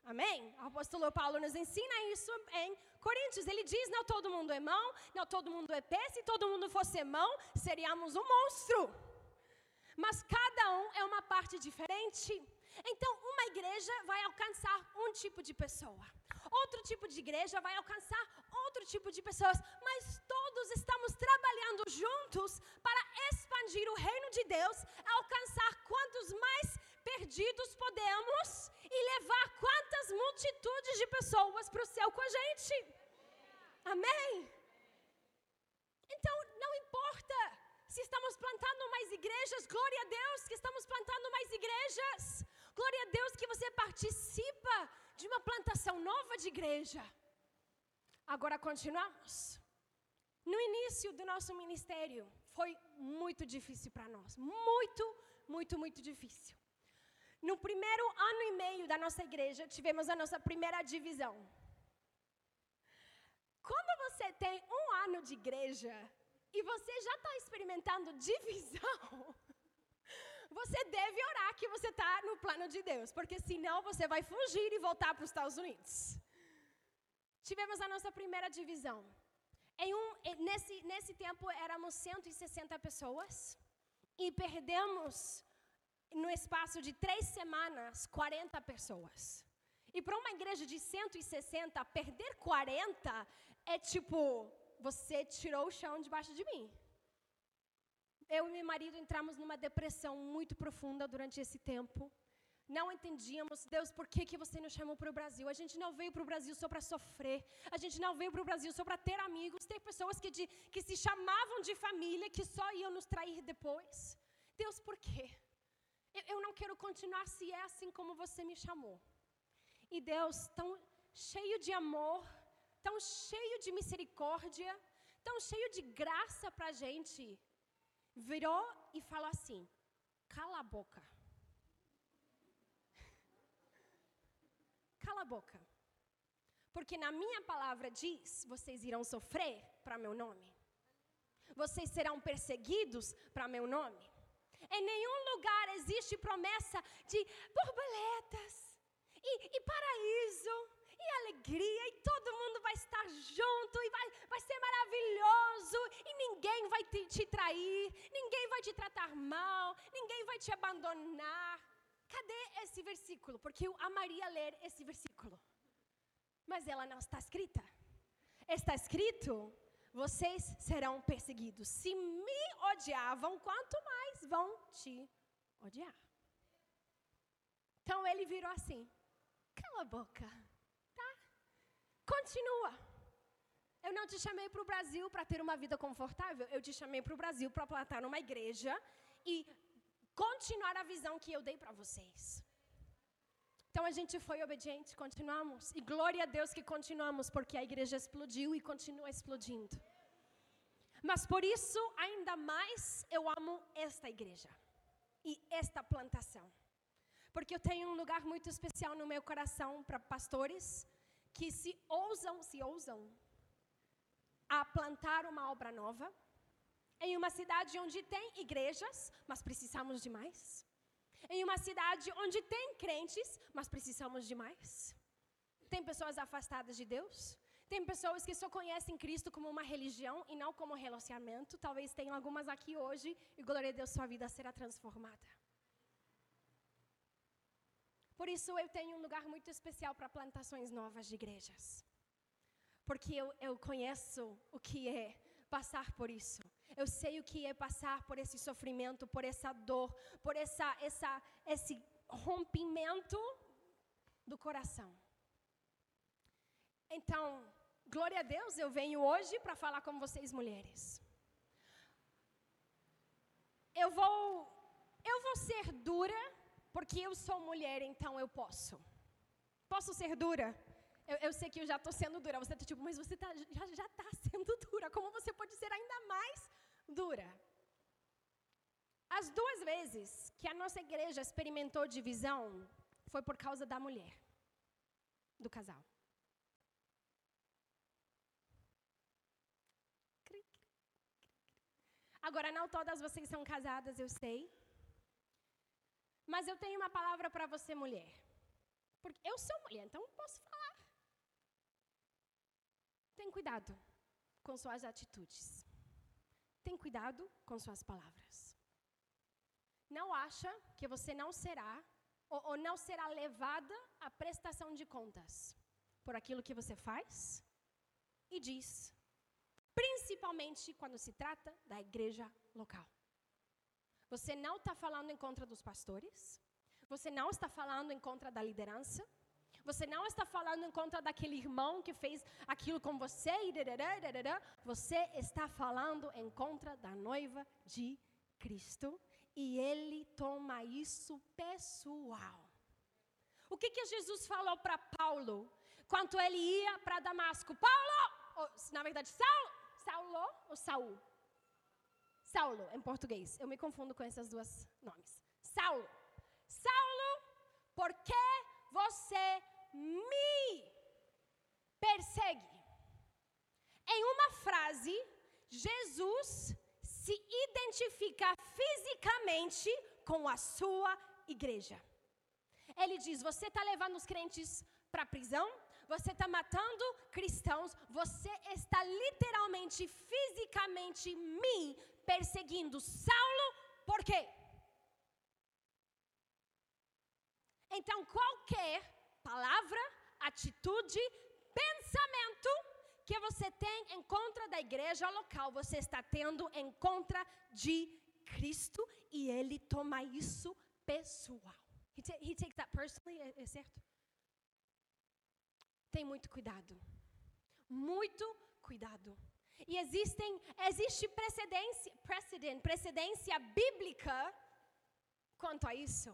Amém? O apóstolo Paulo nos ensina isso em Coríntios. Ele diz: não todo mundo é mão, não todo mundo é pé. Se todo mundo fosse mão, seríamos um monstro. mas cada um é uma parte diferente. Então, uma igreja vai alcançar um tipo de pessoa, outro tipo de igreja vai alcançar outro tipo de pessoas, mas todos estamos trabalhando juntos para expandir o reino de Deus, alcançar quantos mais perdidos podemos e levar quantas multitudes de pessoas para o céu com a gente. Amém? Então, não importa se estamos plantando mais igrejas, glória a Deus que estamos plantando mais igrejas. Glória a Deus que você participa de uma plantação nova de igreja. Agora continuamos. No início do nosso ministério, foi muito difícil para nós. Muito, muito, muito difícil. No primeiro ano e meio da nossa igreja, tivemos a nossa primeira divisão. Quando você tem um ano de igreja e você já está experimentando divisão, você deve orar que você está no plano de Deus, porque senão você vai fugir e voltar para os Estados Unidos. Tivemos a nossa primeira divisão. Em um, nesse, nesse tempo éramos 160 pessoas e perdemos no espaço de três semanas 40 pessoas. E para uma igreja de 160, perder 40 é tipo, você tirou o chão debaixo de mim. Eu e meu marido entramos numa depressão muito profunda durante esse tempo. Não entendíamos, Deus, por que, que você nos chamou para o Brasil? A gente não veio para o Brasil só para sofrer. A gente não veio para o Brasil só para ter amigos. Tem pessoas que, de, que se chamavam de família, que só iam nos trair depois. Deus, por quê? Eu, eu não quero continuar se é assim como você me chamou. E Deus, tão cheio de amor, tão cheio de misericórdia, tão cheio de graça para a gente, virou e falou assim: cala a boca. Cala a boca. Porque na minha palavra diz: vocês irão sofrer para meu nome. Vocês serão perseguidos para meu nome. Em nenhum lugar existe promessa de borboletas e, e paraíso e alegria, e todo mundo vai estar junto, e vai, vai ser maravilhoso, e ninguém vai te, te trair, ninguém vai te tratar mal, ninguém vai te abandonar. Cadê esse versículo? Porque eu amaria ler esse versículo. Mas ela não está escrita. Está escrito: vocês serão perseguidos. Se me odiavam, quanto mais vão te odiar. Então ele virou assim: cala a boca. Continua. Eu não te chamei para o Brasil para ter uma vida confortável, eu te chamei para o Brasil para plantar uma igreja e continuar a visão que eu dei para vocês. Então a gente foi obediente, continuamos. E glória a Deus que continuamos, porque a igreja explodiu e continua explodindo. Mas por isso, ainda mais, eu amo esta igreja e esta plantação. Porque eu tenho um lugar muito especial no meu coração para pastores, que se ousam, se ousam a plantar uma obra nova em uma cidade onde tem igrejas, mas precisamos de mais. Em uma cidade onde tem crentes, mas precisamos de mais. Tem pessoas afastadas de Deus. Tem pessoas que só conhecem Cristo como uma religião e não como relacionamento. Talvez tenham algumas aqui hoje e glória a Deus, sua vida será transformada. Por isso eu tenho um lugar muito especial para plantações novas de igrejas. Porque eu, eu conheço o que é passar por isso. Eu sei o que é passar por esse sofrimento, por essa dor, por essa, essa, esse rompimento do coração. Então, glória a Deus, eu venho hoje para falar com vocês, mulheres. Eu vou, eu vou ser dura porque eu sou mulher, então eu posso. Posso ser dura? Eu, eu sei que eu já estou sendo dura. Você está tipo, mas você tá, já está sendo dura. Como você pode ser ainda mais dura? As duas vezes que a nossa igreja experimentou divisão foi por causa da mulher, do casal. Agora, não todas vocês são casadas, eu sei. Mas eu tenho uma palavra para você, mulher. Porque eu sou mulher, então posso falar. Tem cuidado com suas atitudes. Tem cuidado com suas palavras. não acha que você não será ou, ou não será levada à prestação de contas por aquilo que você faz e diz, principalmente quando se trata da igreja local. Você não está falando em contra dos pastores, você não está falando em contra da liderança, você não está falando em contra daquele irmão que fez aquilo com você. Você está falando em contra da noiva de Cristo e ele toma isso pessoal. O que, que Jesus falou para Paulo quando ele ia para Damasco? Paulo, ou, na verdade, Saulo, Saulo ou Saul? Saulo, em português. Eu me confundo com esses dois nomes. Saulo. Saulo, por que você me persegue? Em uma frase, Jesus se identifica fisicamente com a sua igreja. Ele diz: Você está levando os crentes para a prisão, você está matando cristãos, você está literalmente, fisicamente me perseguindo. Saulo, por quê? Então, qualquer palavra, atitude, pensamento que você tem em contra da igreja local, você está tendo em contra de Cristo e ele toma isso pessoal. He, he takes that personally, é, é certo? Tem muito cuidado. Muito cuidado. E existem, existe precedência, precedent, precedência bíblica quanto a isso.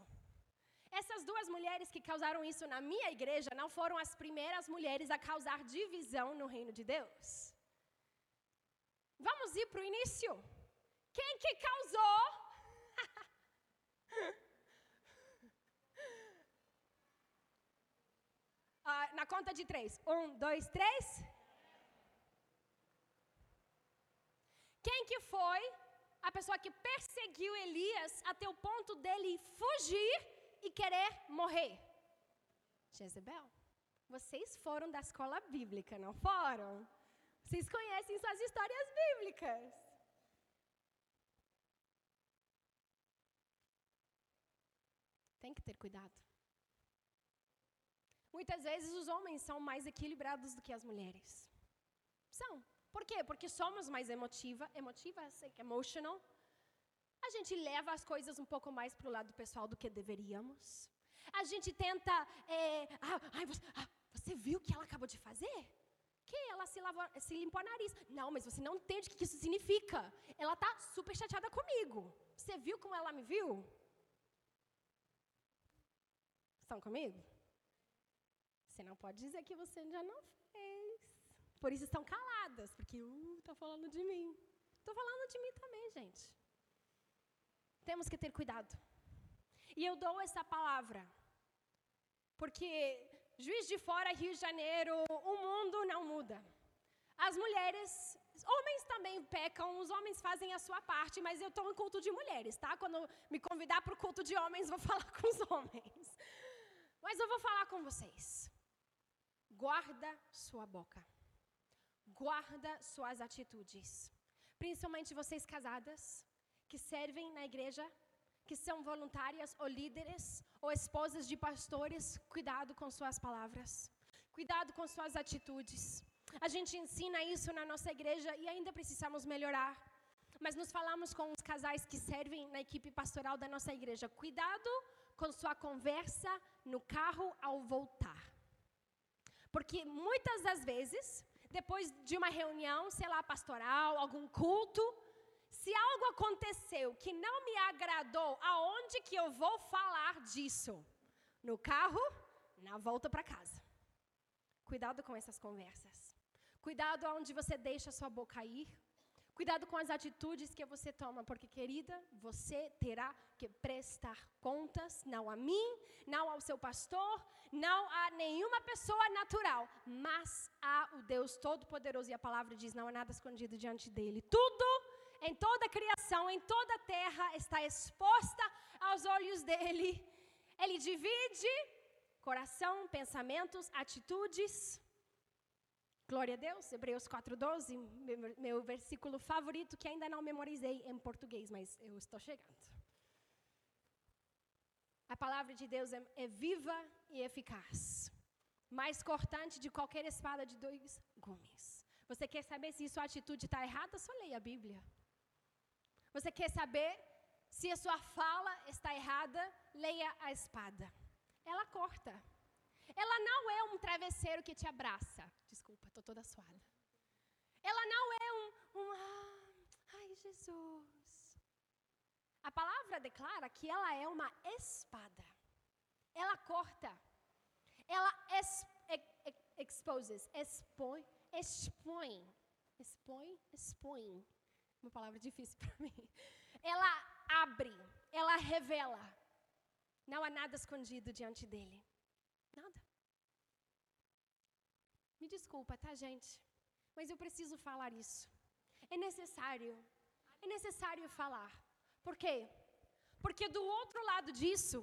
Essas duas mulheres que causaram isso na minha igreja não foram as primeiras mulheres a causar divisão no reino de Deus. Vamos ir para o início. Quem que causou? ah, na conta de três. Um, dois, três. Quem que foi a pessoa que perseguiu Elias até o ponto dele fugir e querer morrer? Jezebel. Vocês foram da escola bíblica, não foram? Vocês conhecem suas histórias bíblicas. Tem que ter cuidado. Muitas vezes os homens são mais equilibrados do que as mulheres. São. Por quê? Porque somos mais emotiva, emotiva, emotional. A gente leva as coisas um pouco mais para o lado pessoal do que deveríamos. A gente tenta. É, ah, ai, você, ah, você, viu o que ela acabou de fazer? Que ela se, lavou, se limpou o nariz. Não, mas você não entende o que isso significa. Ela está super chateada comigo. Você viu como ela me viu? Estão comigo? Você não pode dizer que você já não fez. Por isso estão caladas, porque uh, está falando de mim. Estou falando de mim também, gente. Temos que ter cuidado. E eu dou essa palavra, porque Juiz de Fora, Rio de Janeiro, o mundo não muda. As mulheres, homens também pecam, os homens fazem a sua parte, mas eu estou em culto de mulheres, tá? Quando me convidar para o culto de homens, vou falar com os homens. Mas eu vou falar com vocês. Guarda sua boca. Guarda suas atitudes. Principalmente vocês casadas, que servem na igreja, que são voluntárias ou líderes ou esposas de pastores, cuidado com suas palavras. Cuidado com suas atitudes. A gente ensina isso na nossa igreja e ainda precisamos melhorar. Mas nos falamos com os casais que servem na equipe pastoral da nossa igreja. Cuidado com sua conversa no carro ao voltar. Porque muitas das vezes, depois de uma reunião, sei lá, pastoral, algum culto, se algo aconteceu que não me agradou, aonde que eu vou falar disso? No carro, na volta para casa. Cuidado com essas conversas. Cuidado aonde você deixa sua boca ir. Cuidado com as atitudes que você toma, porque, querida, você terá que prestar contas, não a mim, não ao seu pastor, não a nenhuma pessoa natural, mas a o Deus Todo-Poderoso. E a palavra diz: não há nada escondido diante dele. Tudo em toda a criação, em toda a terra, está exposta aos olhos dele. Ele divide coração, pensamentos, atitudes. Glória a Deus, Hebreus 4,12, meu, versículo favorito que ainda não memorizei em português, mas eu estou chegando. A palavra de Deus é, é viva e eficaz, mais cortante de qualquer espada de dois gumes. Você quer saber se sua atitude está errada? Só leia a Bíblia. Você quer saber se a sua fala está errada? Leia a espada. Ela corta. Ela não é um travesseiro que te abraça. Desculpa, estou toda suada. Ela não é um, um ah, ai Jesus. A palavra declara que ela é uma espada. Ela corta. Ela es, ex, exposes, expõe, expõe, expõe, expõe. Uma palavra difícil para mim. Ela abre, ela revela. Não há nada escondido diante dele. Nada. Me desculpa, tá, gente? Mas eu preciso falar isso. É necessário. É necessário falar. Por quê? Porque do outro lado disso,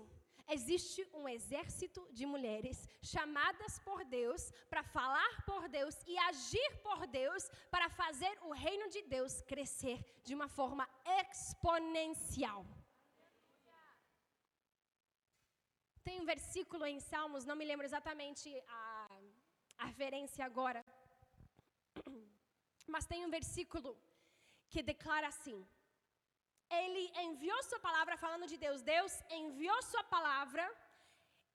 existe um exército de mulheres chamadas por Deus para falar por Deus e agir por Deus para fazer o reino de Deus crescer de uma forma exponencial. Tem um versículo em Salmos, não me lembro exatamente a, a referência agora, mas tem um versículo que declara assim: Ele enviou Sua palavra, falando de Deus, Deus enviou Sua palavra,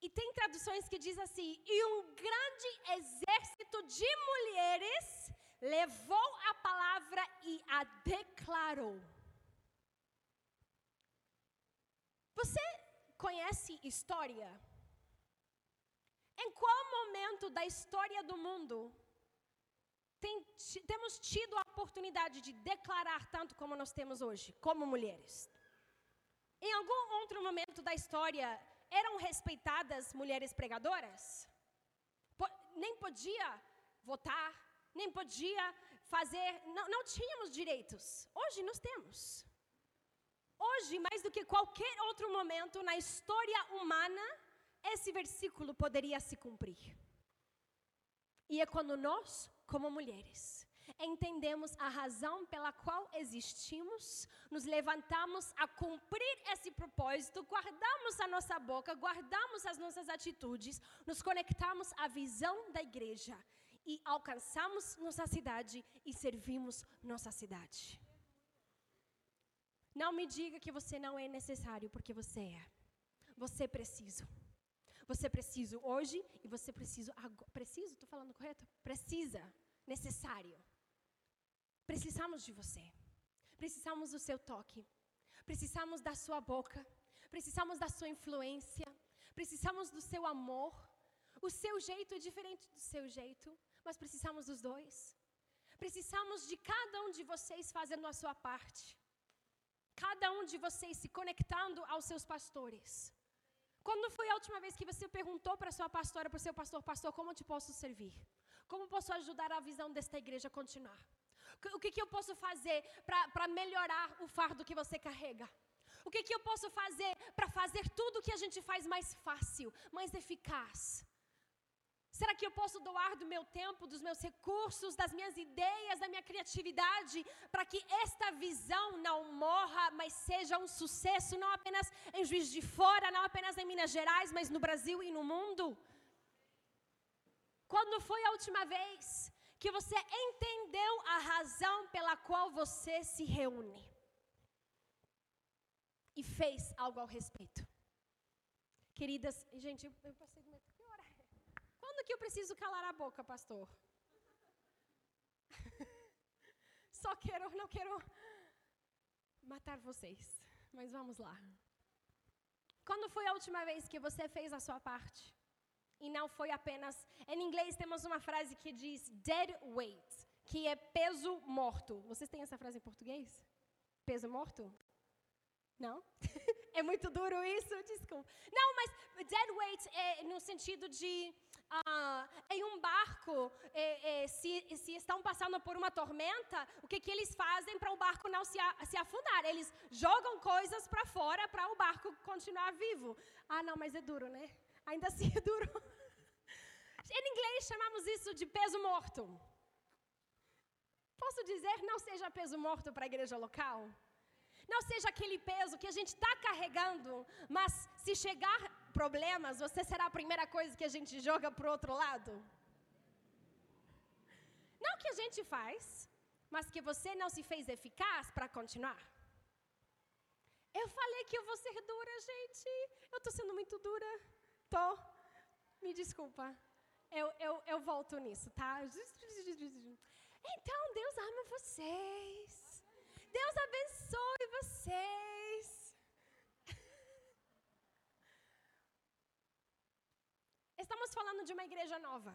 e tem traduções que diz assim: E um grande exército de mulheres levou a palavra e a declarou. Você conhece história? Em qual momento da história do mundo tem, temos tido a oportunidade de declarar tanto como nós temos hoje, como mulheres? Em algum outro momento da história eram respeitadas mulheres pregadoras? Nem podia votar, nem podia fazer, não, não tínhamos direitos. Hoje nós temos. Hoje, mais do que qualquer outro momento na história humana, esse versículo poderia se cumprir. E é quando nós, como mulheres, entendemos a razão pela qual existimos, nos levantamos a cumprir esse propósito, guardamos a nossa boca, guardamos as nossas atitudes, nos conectamos à visão da igreja e alcançamos nossa cidade e servimos nossa cidade. Não me diga que você não é necessário, porque você é. Você é preciso. Você precisa hoje e você precisa agora. Preciso? Estou falando correto? Precisa. Necessário. Precisamos de você. Precisamos do seu toque. Precisamos da sua boca. Precisamos da sua influência. Precisamos do seu amor. O seu jeito é diferente do seu jeito, mas precisamos dos dois. Precisamos de cada um de vocês fazendo a sua parte. Cada um de vocês se conectando aos seus pastores. Quando foi a última vez que você perguntou para sua pastora, para o seu pastor, pastor, como eu te posso servir? Como posso ajudar a visão desta igreja a continuar? O que, que eu posso fazer para melhorar o fardo que você carrega? O que, que eu posso fazer para fazer tudo o que a gente faz mais fácil, mais eficaz? Será que eu posso doar do meu tempo, dos meus recursos, das minhas ideias, da minha criatividade, para que esta visão não morra, mas seja um sucesso, não apenas em Juiz de Fora, não apenas em Minas Gerais, mas no Brasil e no mundo? Quando foi a última vez que você entendeu a razão pela qual você se reúne e fez algo ao respeito? Queridas, gente, eu, passei que eu preciso calar a boca, pastor? Só quero, não quero matar vocês. Mas vamos lá. Quando foi a última vez que você fez a sua parte? E não foi apenas. Em inglês temos uma frase que diz dead weight, que é peso morto. Vocês têm essa frase em português? Peso morto? Não? é muito duro isso? Desculpa. Não, mas dead weight é no sentido de ah, em um barco, é, é, se, se, estão passando por uma tormenta, o que, que eles fazem para o barco não se, se afundar? Eles jogam coisas para fora para o barco continuar vivo. Ah, não, mas é duro, né? Ainda assim é duro. em inglês chamamos isso de peso morto. Posso dizer, não seja peso morto para a igreja local? Não seja aquele peso que a gente está carregando, mas se chegar problemas, você será a primeira coisa que a gente joga para o outro lado. Não que a gente faz, mas que você não se fez eficaz para continuar. Eu falei que eu vou ser dura, gente. Eu estou sendo muito dura. Tô. Me desculpa. Eu, eu, eu volto nisso, tá? Então, Deus ama vocês. Deus abençoe vocês. Estamos falando de uma igreja nova.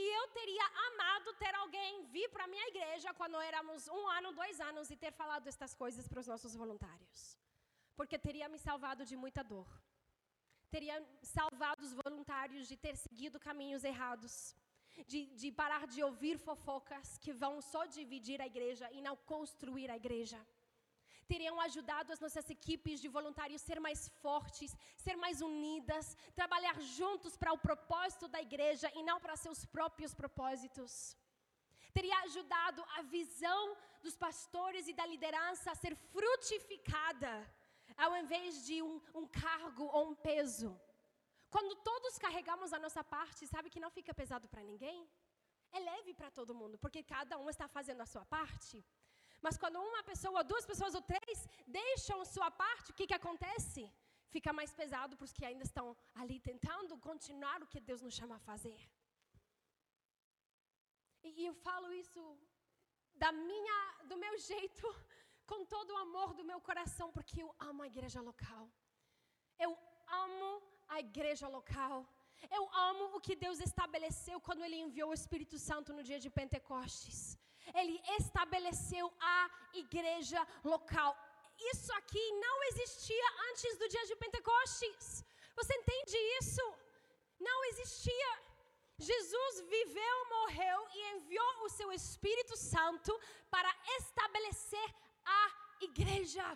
E eu teria amado ter alguém vir para a minha igreja quando éramos um ano, dois anos e ter falado estas coisas para os nossos voluntários. Porque teria me salvado de muita dor. Teria salvado os voluntários de ter seguido caminhos errados. De, de parar de ouvir fofocas que vão só dividir a igreja e não construir a igreja teriam ajudado as nossas equipes de voluntários ser mais fortes, ser mais unidas, trabalhar juntos para o propósito da igreja e não para seus próprios propósitos. Teria ajudado a visão dos pastores e da liderança a ser frutificada, ao invés de um, um cargo ou um peso. Quando todos carregamos a nossa parte, sabe que não fica pesado para ninguém? É leve para todo mundo, porque cada um está fazendo a sua parte. Mas quando uma pessoa, duas pessoas ou três deixam sua parte, o que, que acontece? Fica mais pesado para os que ainda estão ali tentando continuar o que Deus nos chama a fazer. E, e eu falo isso da minha, do meu jeito, com todo o amor do meu coração, porque eu amo a igreja local. Eu amo a igreja local. Eu amo o que Deus estabeleceu quando Ele enviou o Espírito Santo no dia de Pentecostes ele estabeleceu a igreja local. Isso aqui não existia antes do dia de Pentecostes. Você entende isso? Não existia. Jesus viveu, morreu e enviou o seu Espírito Santo para estabelecer a igreja.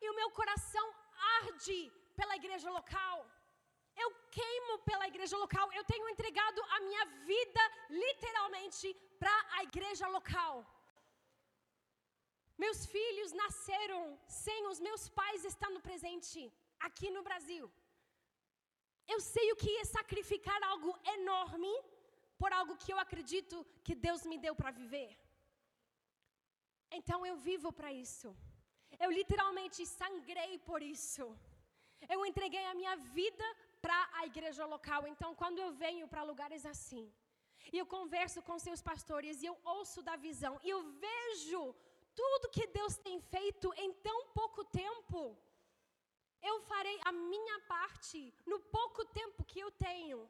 E o meu coração arde pela igreja local. Eu queimo pela igreja local. Eu tenho entregado a minha vida, literalmente, para a igreja local. Meus filhos nasceram sem os meus pais estando presente aqui no Brasil. Eu sei o que é sacrificar algo enorme por algo que eu acredito que Deus me deu para viver. Então eu vivo para isso. Eu literalmente sangrei por isso. Eu entreguei a minha vida para a igreja local. Então, quando eu venho para lugares assim, e eu converso com seus pastores, e eu ouço da visão, e eu vejo tudo que Deus tem feito em tão pouco tempo, eu farei a minha parte no pouco tempo que eu tenho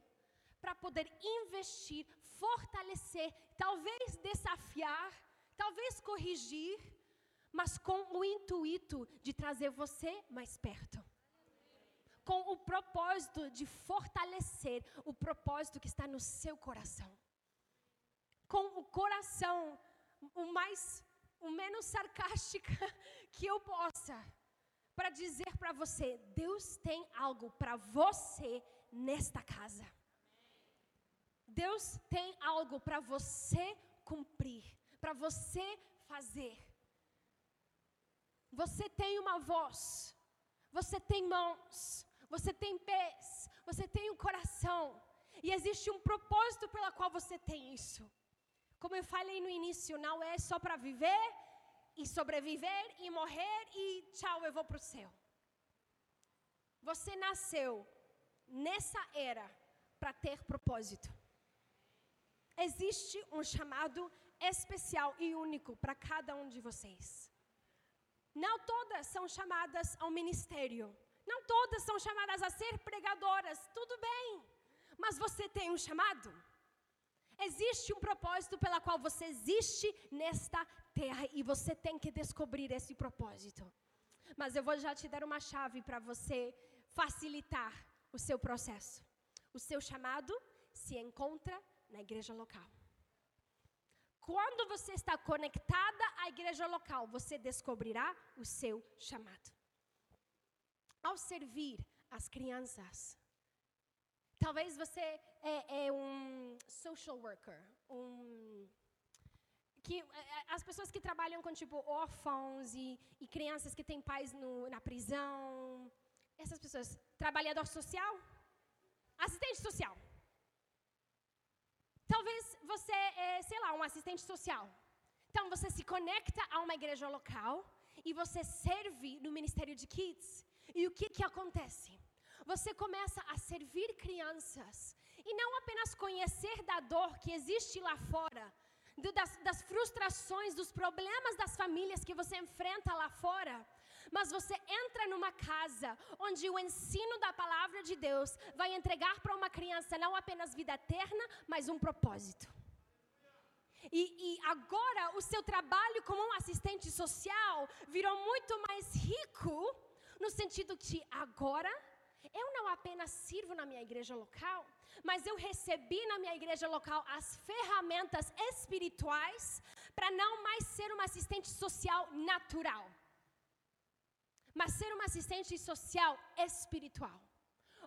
para poder investir, fortalecer, talvez desafiar, talvez corrigir, mas com o intuito de trazer você mais perto. Com o propósito de fortalecer o propósito que está no seu coração. Com o coração o mais o menos sarcástica que eu possa para dizer para você, Deus tem algo para você nesta casa. Deus tem algo para você cumprir, para você fazer. Você tem uma voz, você tem mãos, você tem pés, você tem um coração, e existe um propósito pela qual você tem isso. Como eu falei no início, não é só para viver e sobreviver e morrer e tchau, eu vou para o céu. Você nasceu nessa era para ter propósito. Existe um chamado especial e único para cada um de vocês. Não todas são chamadas ao ministério. Não todas são chamadas a ser pregadoras, tudo bem, mas você tem um chamado. Existe um propósito pela qual você existe nesta terra e você tem que descobrir esse propósito. Mas eu vou já te dar uma chave para você facilitar o seu processo. O seu chamado se encontra na igreja local. Quando você está conectada à igreja local, você descobrirá o seu chamado ao servir as crianças. Talvez você é, é um social worker, um que eh, eh, as pessoas que trabalham com tipo órfãos e, e crianças que têm pais no, na prisão, essas pessoas, trabalhador social, assistente social. Talvez você é, sei lá, um assistente social. Então você se conecta a uma igreja local e você serve no ministério de kids. E o que que acontece? Você começa a servir crianças e não apenas conhecer da dor que existe lá fora, das, das frustrações, dos problemas das famílias que você enfrenta lá fora, mas você entra numa casa onde o ensino da palavra de Deus vai entregar para uma criança não apenas vida eterna, mas um propósito. E, e, agora o seu trabalho como um assistente social virou muito mais rico, no sentido que agora eu não apenas sirvo na minha igreja local, mas eu recebi na minha igreja local as ferramentas espirituais para não mais ser uma assistente social natural, mas ser uma assistente social espiritual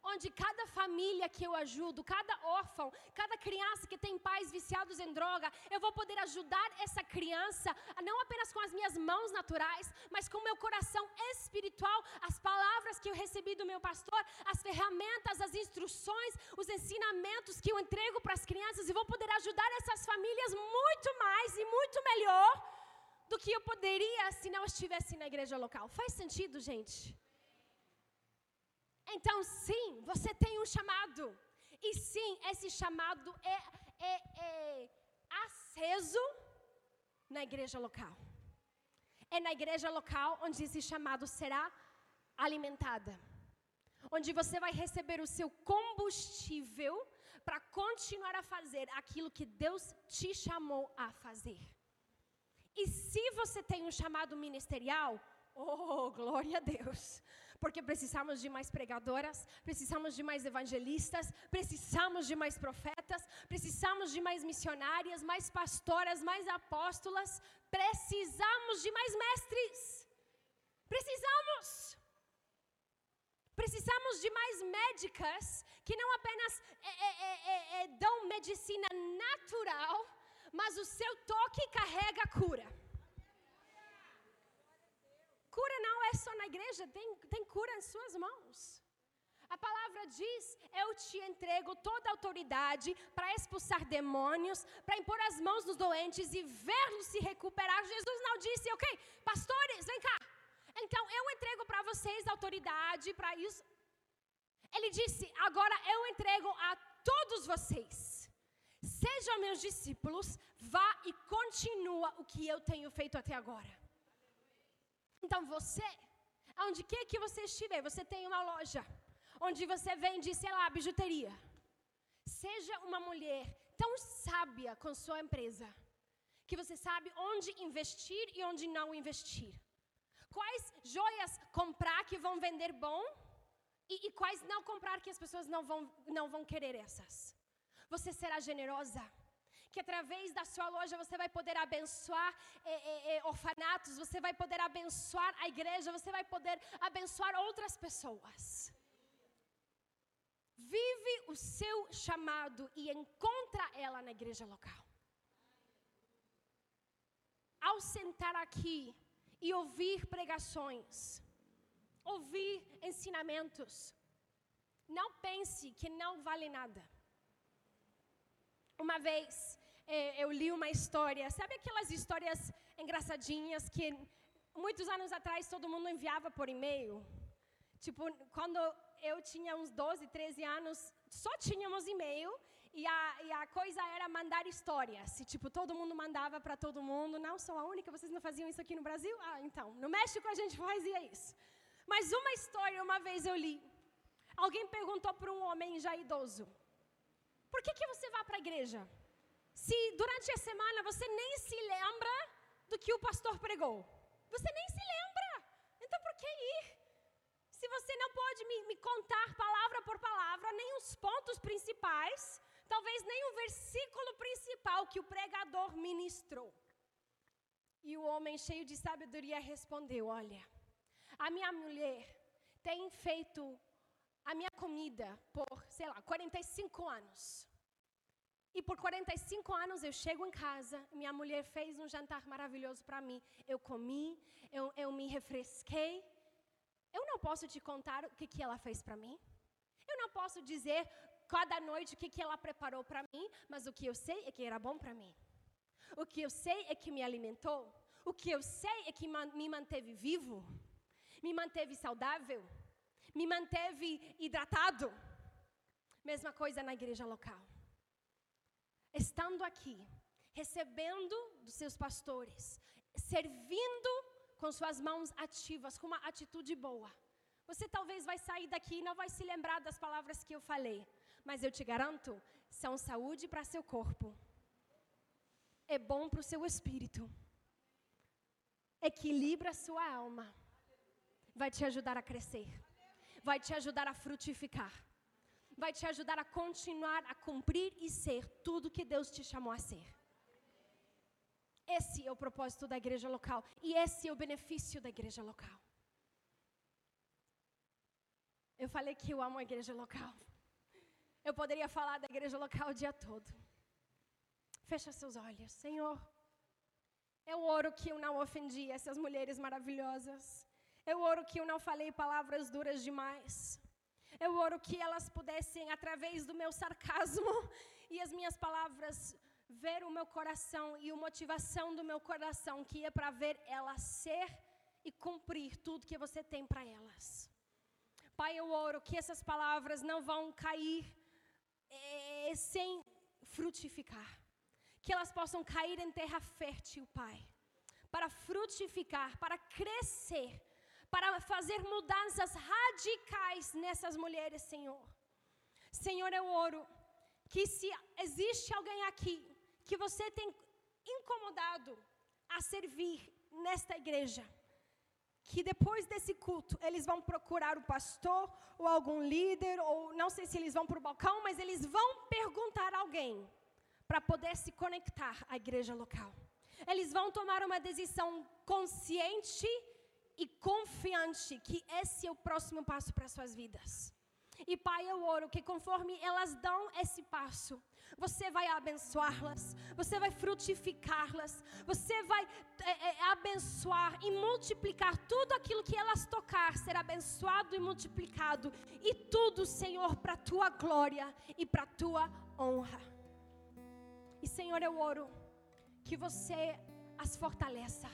onde cada família que eu ajudo, cada órfão, cada criança que tem pais viciados em droga, eu vou poder ajudar essa criança, não apenas com as minhas mãos naturais, mas com o meu coração espiritual, as palavras que eu recebi do meu pastor, as ferramentas, as instruções, os ensinamentos que eu entrego para as crianças e vou poder ajudar essas famílias muito mais e muito melhor do que eu poderia se não estivesse na igreja local. Faz sentido, gente? Então, sim, você tem um chamado. E sim, esse chamado é, é, é aceso na igreja local. É na igreja local onde esse chamado será alimentada. Onde você vai receber o seu combustível para continuar a fazer aquilo que Deus te chamou a fazer. E se você tem um chamado ministerial, oh, glória a Deus porque precisamos de mais pregadoras, precisamos de mais evangelistas, precisamos de mais profetas, precisamos de mais missionárias, mais pastoras, mais apóstolas, precisamos de mais mestres. Precisamos. Precisamos de mais médicas que não apenas é, é, é, é dão medicina natural, mas o seu toque carrega cura. Cura não é só na igreja, tem, tem cura em suas mãos. A palavra diz: Eu te entrego toda a autoridade para expulsar demônios, para impor as mãos nos doentes e vê-los se recuperar. Jesus não disse, ok, pastores, vem cá. Então eu entrego para vocês a autoridade para isso. Ele disse: Agora eu entrego a todos vocês. Sejam meus discípulos, vá e continua o que eu tenho feito até agora. Então você, aonde quer que você estiver, você tem uma loja onde você vende, sei lá, bijuteria. Seja uma mulher tão sábia com sua empresa que você sabe onde investir e onde não investir. Quais joias comprar que vão vender bom e, e quais não comprar que as pessoas não vão, não vão querer essas. Você será generosa que através da sua loja você vai poder abençoar é, é, orfanatos, você vai poder abençoar a igreja, você vai poder abençoar outras pessoas. Vive o seu chamado e encontra ela na igreja local. Ao sentar aqui e ouvir pregações, ouvir ensinamentos, não pense que não vale nada. Uma vez, é, eu li uma história, sabe aquelas histórias engraçadinhas que muitos anos atrás todo mundo enviava por e-mail? Tipo, quando eu tinha uns 12, 13 anos, só tínhamos e-mail e a, e a coisa era mandar histórias. E, tipo, todo mundo mandava para todo mundo. Não sou a única, vocês não faziam isso aqui no Brasil? Ah, então. No México a gente fazia isso. Mas uma história, uma vez eu li. Alguém perguntou para um homem já idoso: Por que, que você vai para a igreja? se durante a semana você nem se lembra do que o pastor pregou? Você nem se lembra. Então por que ir? Se você não pode me, me contar palavra por palavra, nem os pontos principais, talvez nem o versículo principal que o pregador ministrou. E o homem cheio de sabedoria respondeu: Olha, a minha mulher tem feito a minha comida por, sei lá, 45 anos. E por 45 anos eu chego em casa, minha mulher fez um jantar maravilhoso para mim. Eu comi, eu, eu me refresquei. Eu não posso te contar o que, que ela fez para mim. Eu não posso dizer cada noite o que, que ela preparou para mim, mas o que eu sei é que era bom para mim. O que eu sei é que me alimentou. O que eu sei é que me manteve vivo, me manteve saudável, me manteve hidratado. Mesma coisa na igreja local. Estando aqui, recebendo dos seus pastores, servindo com suas mãos ativas, com uma atitude boa. Você talvez vai sair daqui e não vai se lembrar das palavras que eu falei, mas eu te garanto, são saúde para seu corpo. É bom para o seu espírito. Equilibra a sua alma. Vai te ajudar a crescer. Vai te ajudar a frutificar. Vai te ajudar a continuar a cumprir e ser tudo que Deus te chamou a ser. Esse é o propósito da igreja local e esse é o benefício da igreja local. Eu falei que eu amo a igreja local. Eu poderia falar da igreja local o dia todo. Fecha seus olhos, Senhor. Eu oro que eu não ofendi essas mulheres maravilhosas. Eu oro que eu não falei palavras duras demais. Eu oro que elas pudessem, através do meu sarcasmo e as minhas palavras, ver o meu coração e a motivação do meu coração, que é para ver elas ser e cumprir tudo que você tem para elas. Pai, eu oro que essas palavras não vão cair é, sem frutificar. Que elas possam cair em terra fértil, Pai. Para frutificar, para crescer, para fazer mudanças radicais nessas mulheres, Senhor. Senhor, eu oro que se existe alguém aqui que você tem incomodado a servir nesta igreja, que depois desse culto eles vão procurar o pastor ou algum líder, ou não sei se eles vão para o balcão, mas eles vão perguntar a alguém para poder se conectar à igreja local. Eles vão tomar uma decisão consciente e confiante que esse é o próximo passo para suas vidas. E Pai, eu oro que conforme elas dão esse passo, você vai abençoá-las, você vai frutificá-las, você vai é, é, abençoar e multiplicar tudo aquilo que elas tocar, ser abençoado e multiplicado, e tudo, Senhor, para a tua glória e para a tua honra. E Senhor, eu oro que você as fortaleça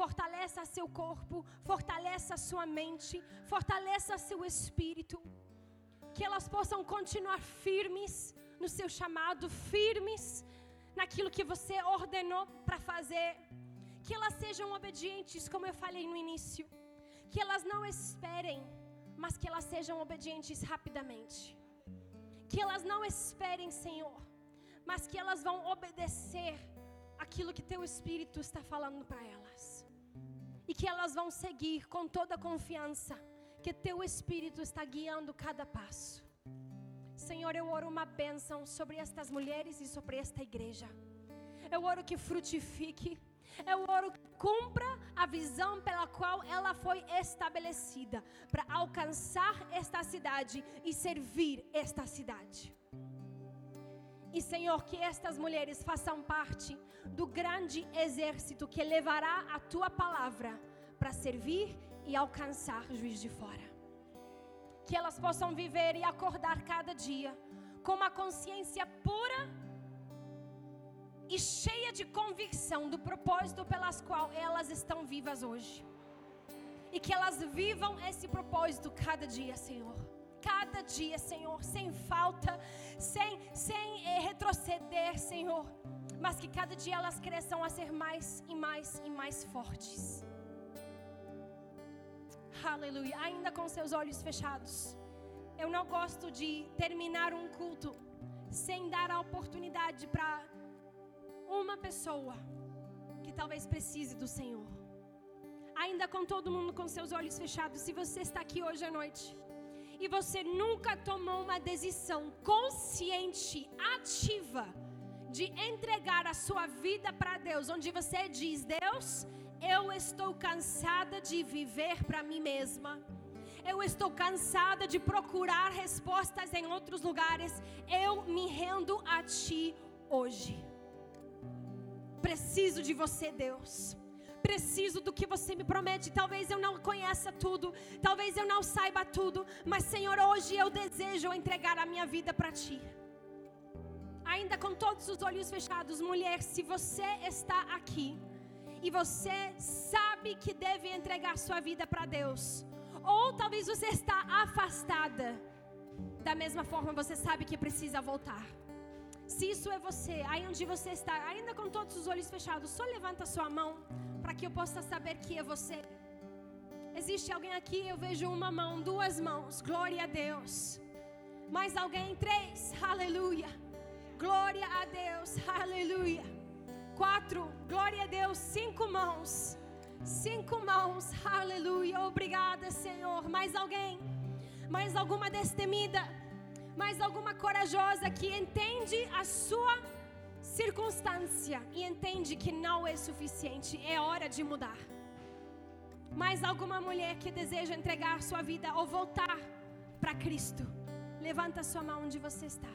fortaleça seu corpo, fortaleça sua mente, fortaleça seu espírito. Que elas possam continuar firmes no seu chamado, firmes naquilo que você ordenou para fazer. Que elas sejam obedientes, como eu falei no início. Que elas não esperem, mas que elas sejam obedientes rapidamente. Que elas não esperem, Senhor, mas que elas vão obedecer aquilo que teu Espírito está falando para elas e que elas vão seguir com toda a confiança que teu Espírito está guiando cada passo. Senhor, eu oro uma bênção sobre estas mulheres e sobre esta igreja. Eu oro que frutifique. Eu oro que cumpra a visão pela qual ela foi estabelecida para alcançar esta cidade e servir esta cidade. E Senhor, que estas mulheres façam parte do grande exército que levará a tua palavra para servir e alcançar juiz de fora. Que elas possam viver e acordar cada dia com uma consciência pura e cheia de convicção do propósito pelas qual elas estão vivas hoje. E que elas vivam esse propósito cada dia, Senhor cada dia, Senhor, sem falta, sem, sem eh, retroceder, Senhor, mas que cada dia elas cresçam a ser mais e mais e mais fortes. Aleluia. Ainda com seus olhos fechados. Eu não gosto de terminar um culto sem dar a oportunidade para uma pessoa que talvez precise do Senhor. Ainda com todo mundo com seus olhos fechados, se você está aqui hoje à noite e você nunca tomou uma decisão consciente, ativa, de entregar a sua vida para Deus, onde você diz: Deus, eu estou cansada de viver para mim mesma. eu estou cansada de procurar respostas em outros lugares. Eu me rendo a Ti hoje. Preciso de você, Deus. Preciso do que você me promete. Talvez eu não conheça tudo, talvez eu não saiba tudo, mas Senhor, hoje eu desejo entregar a minha vida para Ti. Ainda com todos os olhos fechados, mulher, se você está aqui e você sabe que deve entregar sua vida para Deus, ou talvez você está afastada, da mesma forma você sabe que precisa voltar. Se isso é você, aí onde você está, ainda com todos os olhos fechados, só levanta sua mão para que eu possa saber que é você. Existe alguém aqui? Eu vejo uma mão, duas mãos. Glória a Deus. Mais alguém? Três. Aleluia. Glória a Deus. Aleluia. Quatro. Glória a Deus. Cinco mãos. Cinco mãos. Aleluia. Obrigada, Senhor. Mais alguém? Mais alguma destemida? Mas alguma corajosa que entende a sua circunstância e entende que não é suficiente, é hora de mudar. Mais alguma mulher que deseja entregar sua vida ou voltar para Cristo, levanta sua mão onde você está.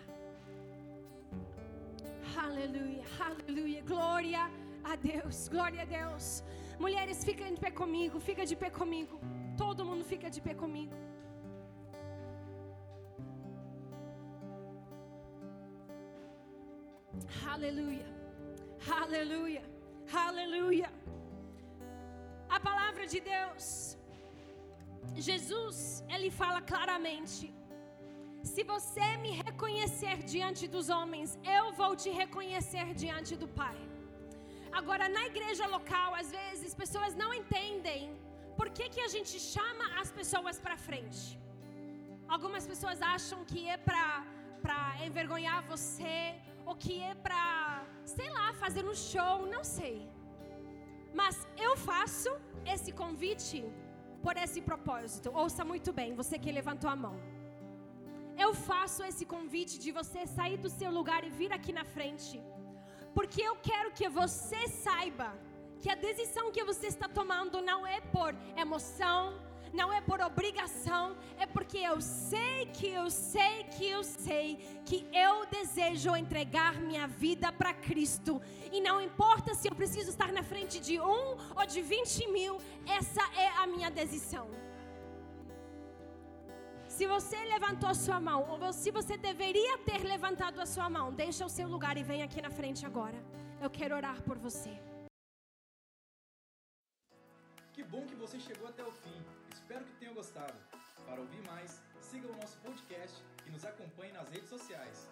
Aleluia, aleluia, glória a Deus, glória a Deus. Mulheres, fica de pé comigo, fica de pé comigo. Todo mundo fica de pé comigo. Aleluia. Aleluia. Aleluia. A palavra de Deus. Jesus, ele fala claramente: Se você me reconhecer diante dos homens, eu vou te reconhecer diante do Pai. Agora, na igreja local, às vezes, pessoas não entendem por que, que a gente chama as pessoas para frente. Algumas pessoas acham que é para envergonhar você, ou que é para, sei lá, fazer um show, não sei. Mas eu faço esse convite por esse propósito. Ouça muito bem, você que levantou a mão. Eu faço esse convite de você sair do seu lugar e vir aqui na frente, porque eu quero que você saiba que a decisão que você está tomando não é por emoção, não é por obrigação, é porque eu sei que eu sei que eu sei que eu desejo entregar minha vida para Cristo. E não importa se eu preciso estar na frente de um ou de vinte mil, essa é a minha decisão. Se você levantou a sua mão, ou se você deveria ter levantado a sua mão, deixa o seu lugar e vem aqui na frente agora. Eu quero orar por você. Que bom que você chegou até o fim. Espero que tenha gostado. Para ouvir mais, siga o nosso podcast e nos acompanhe nas redes sociais.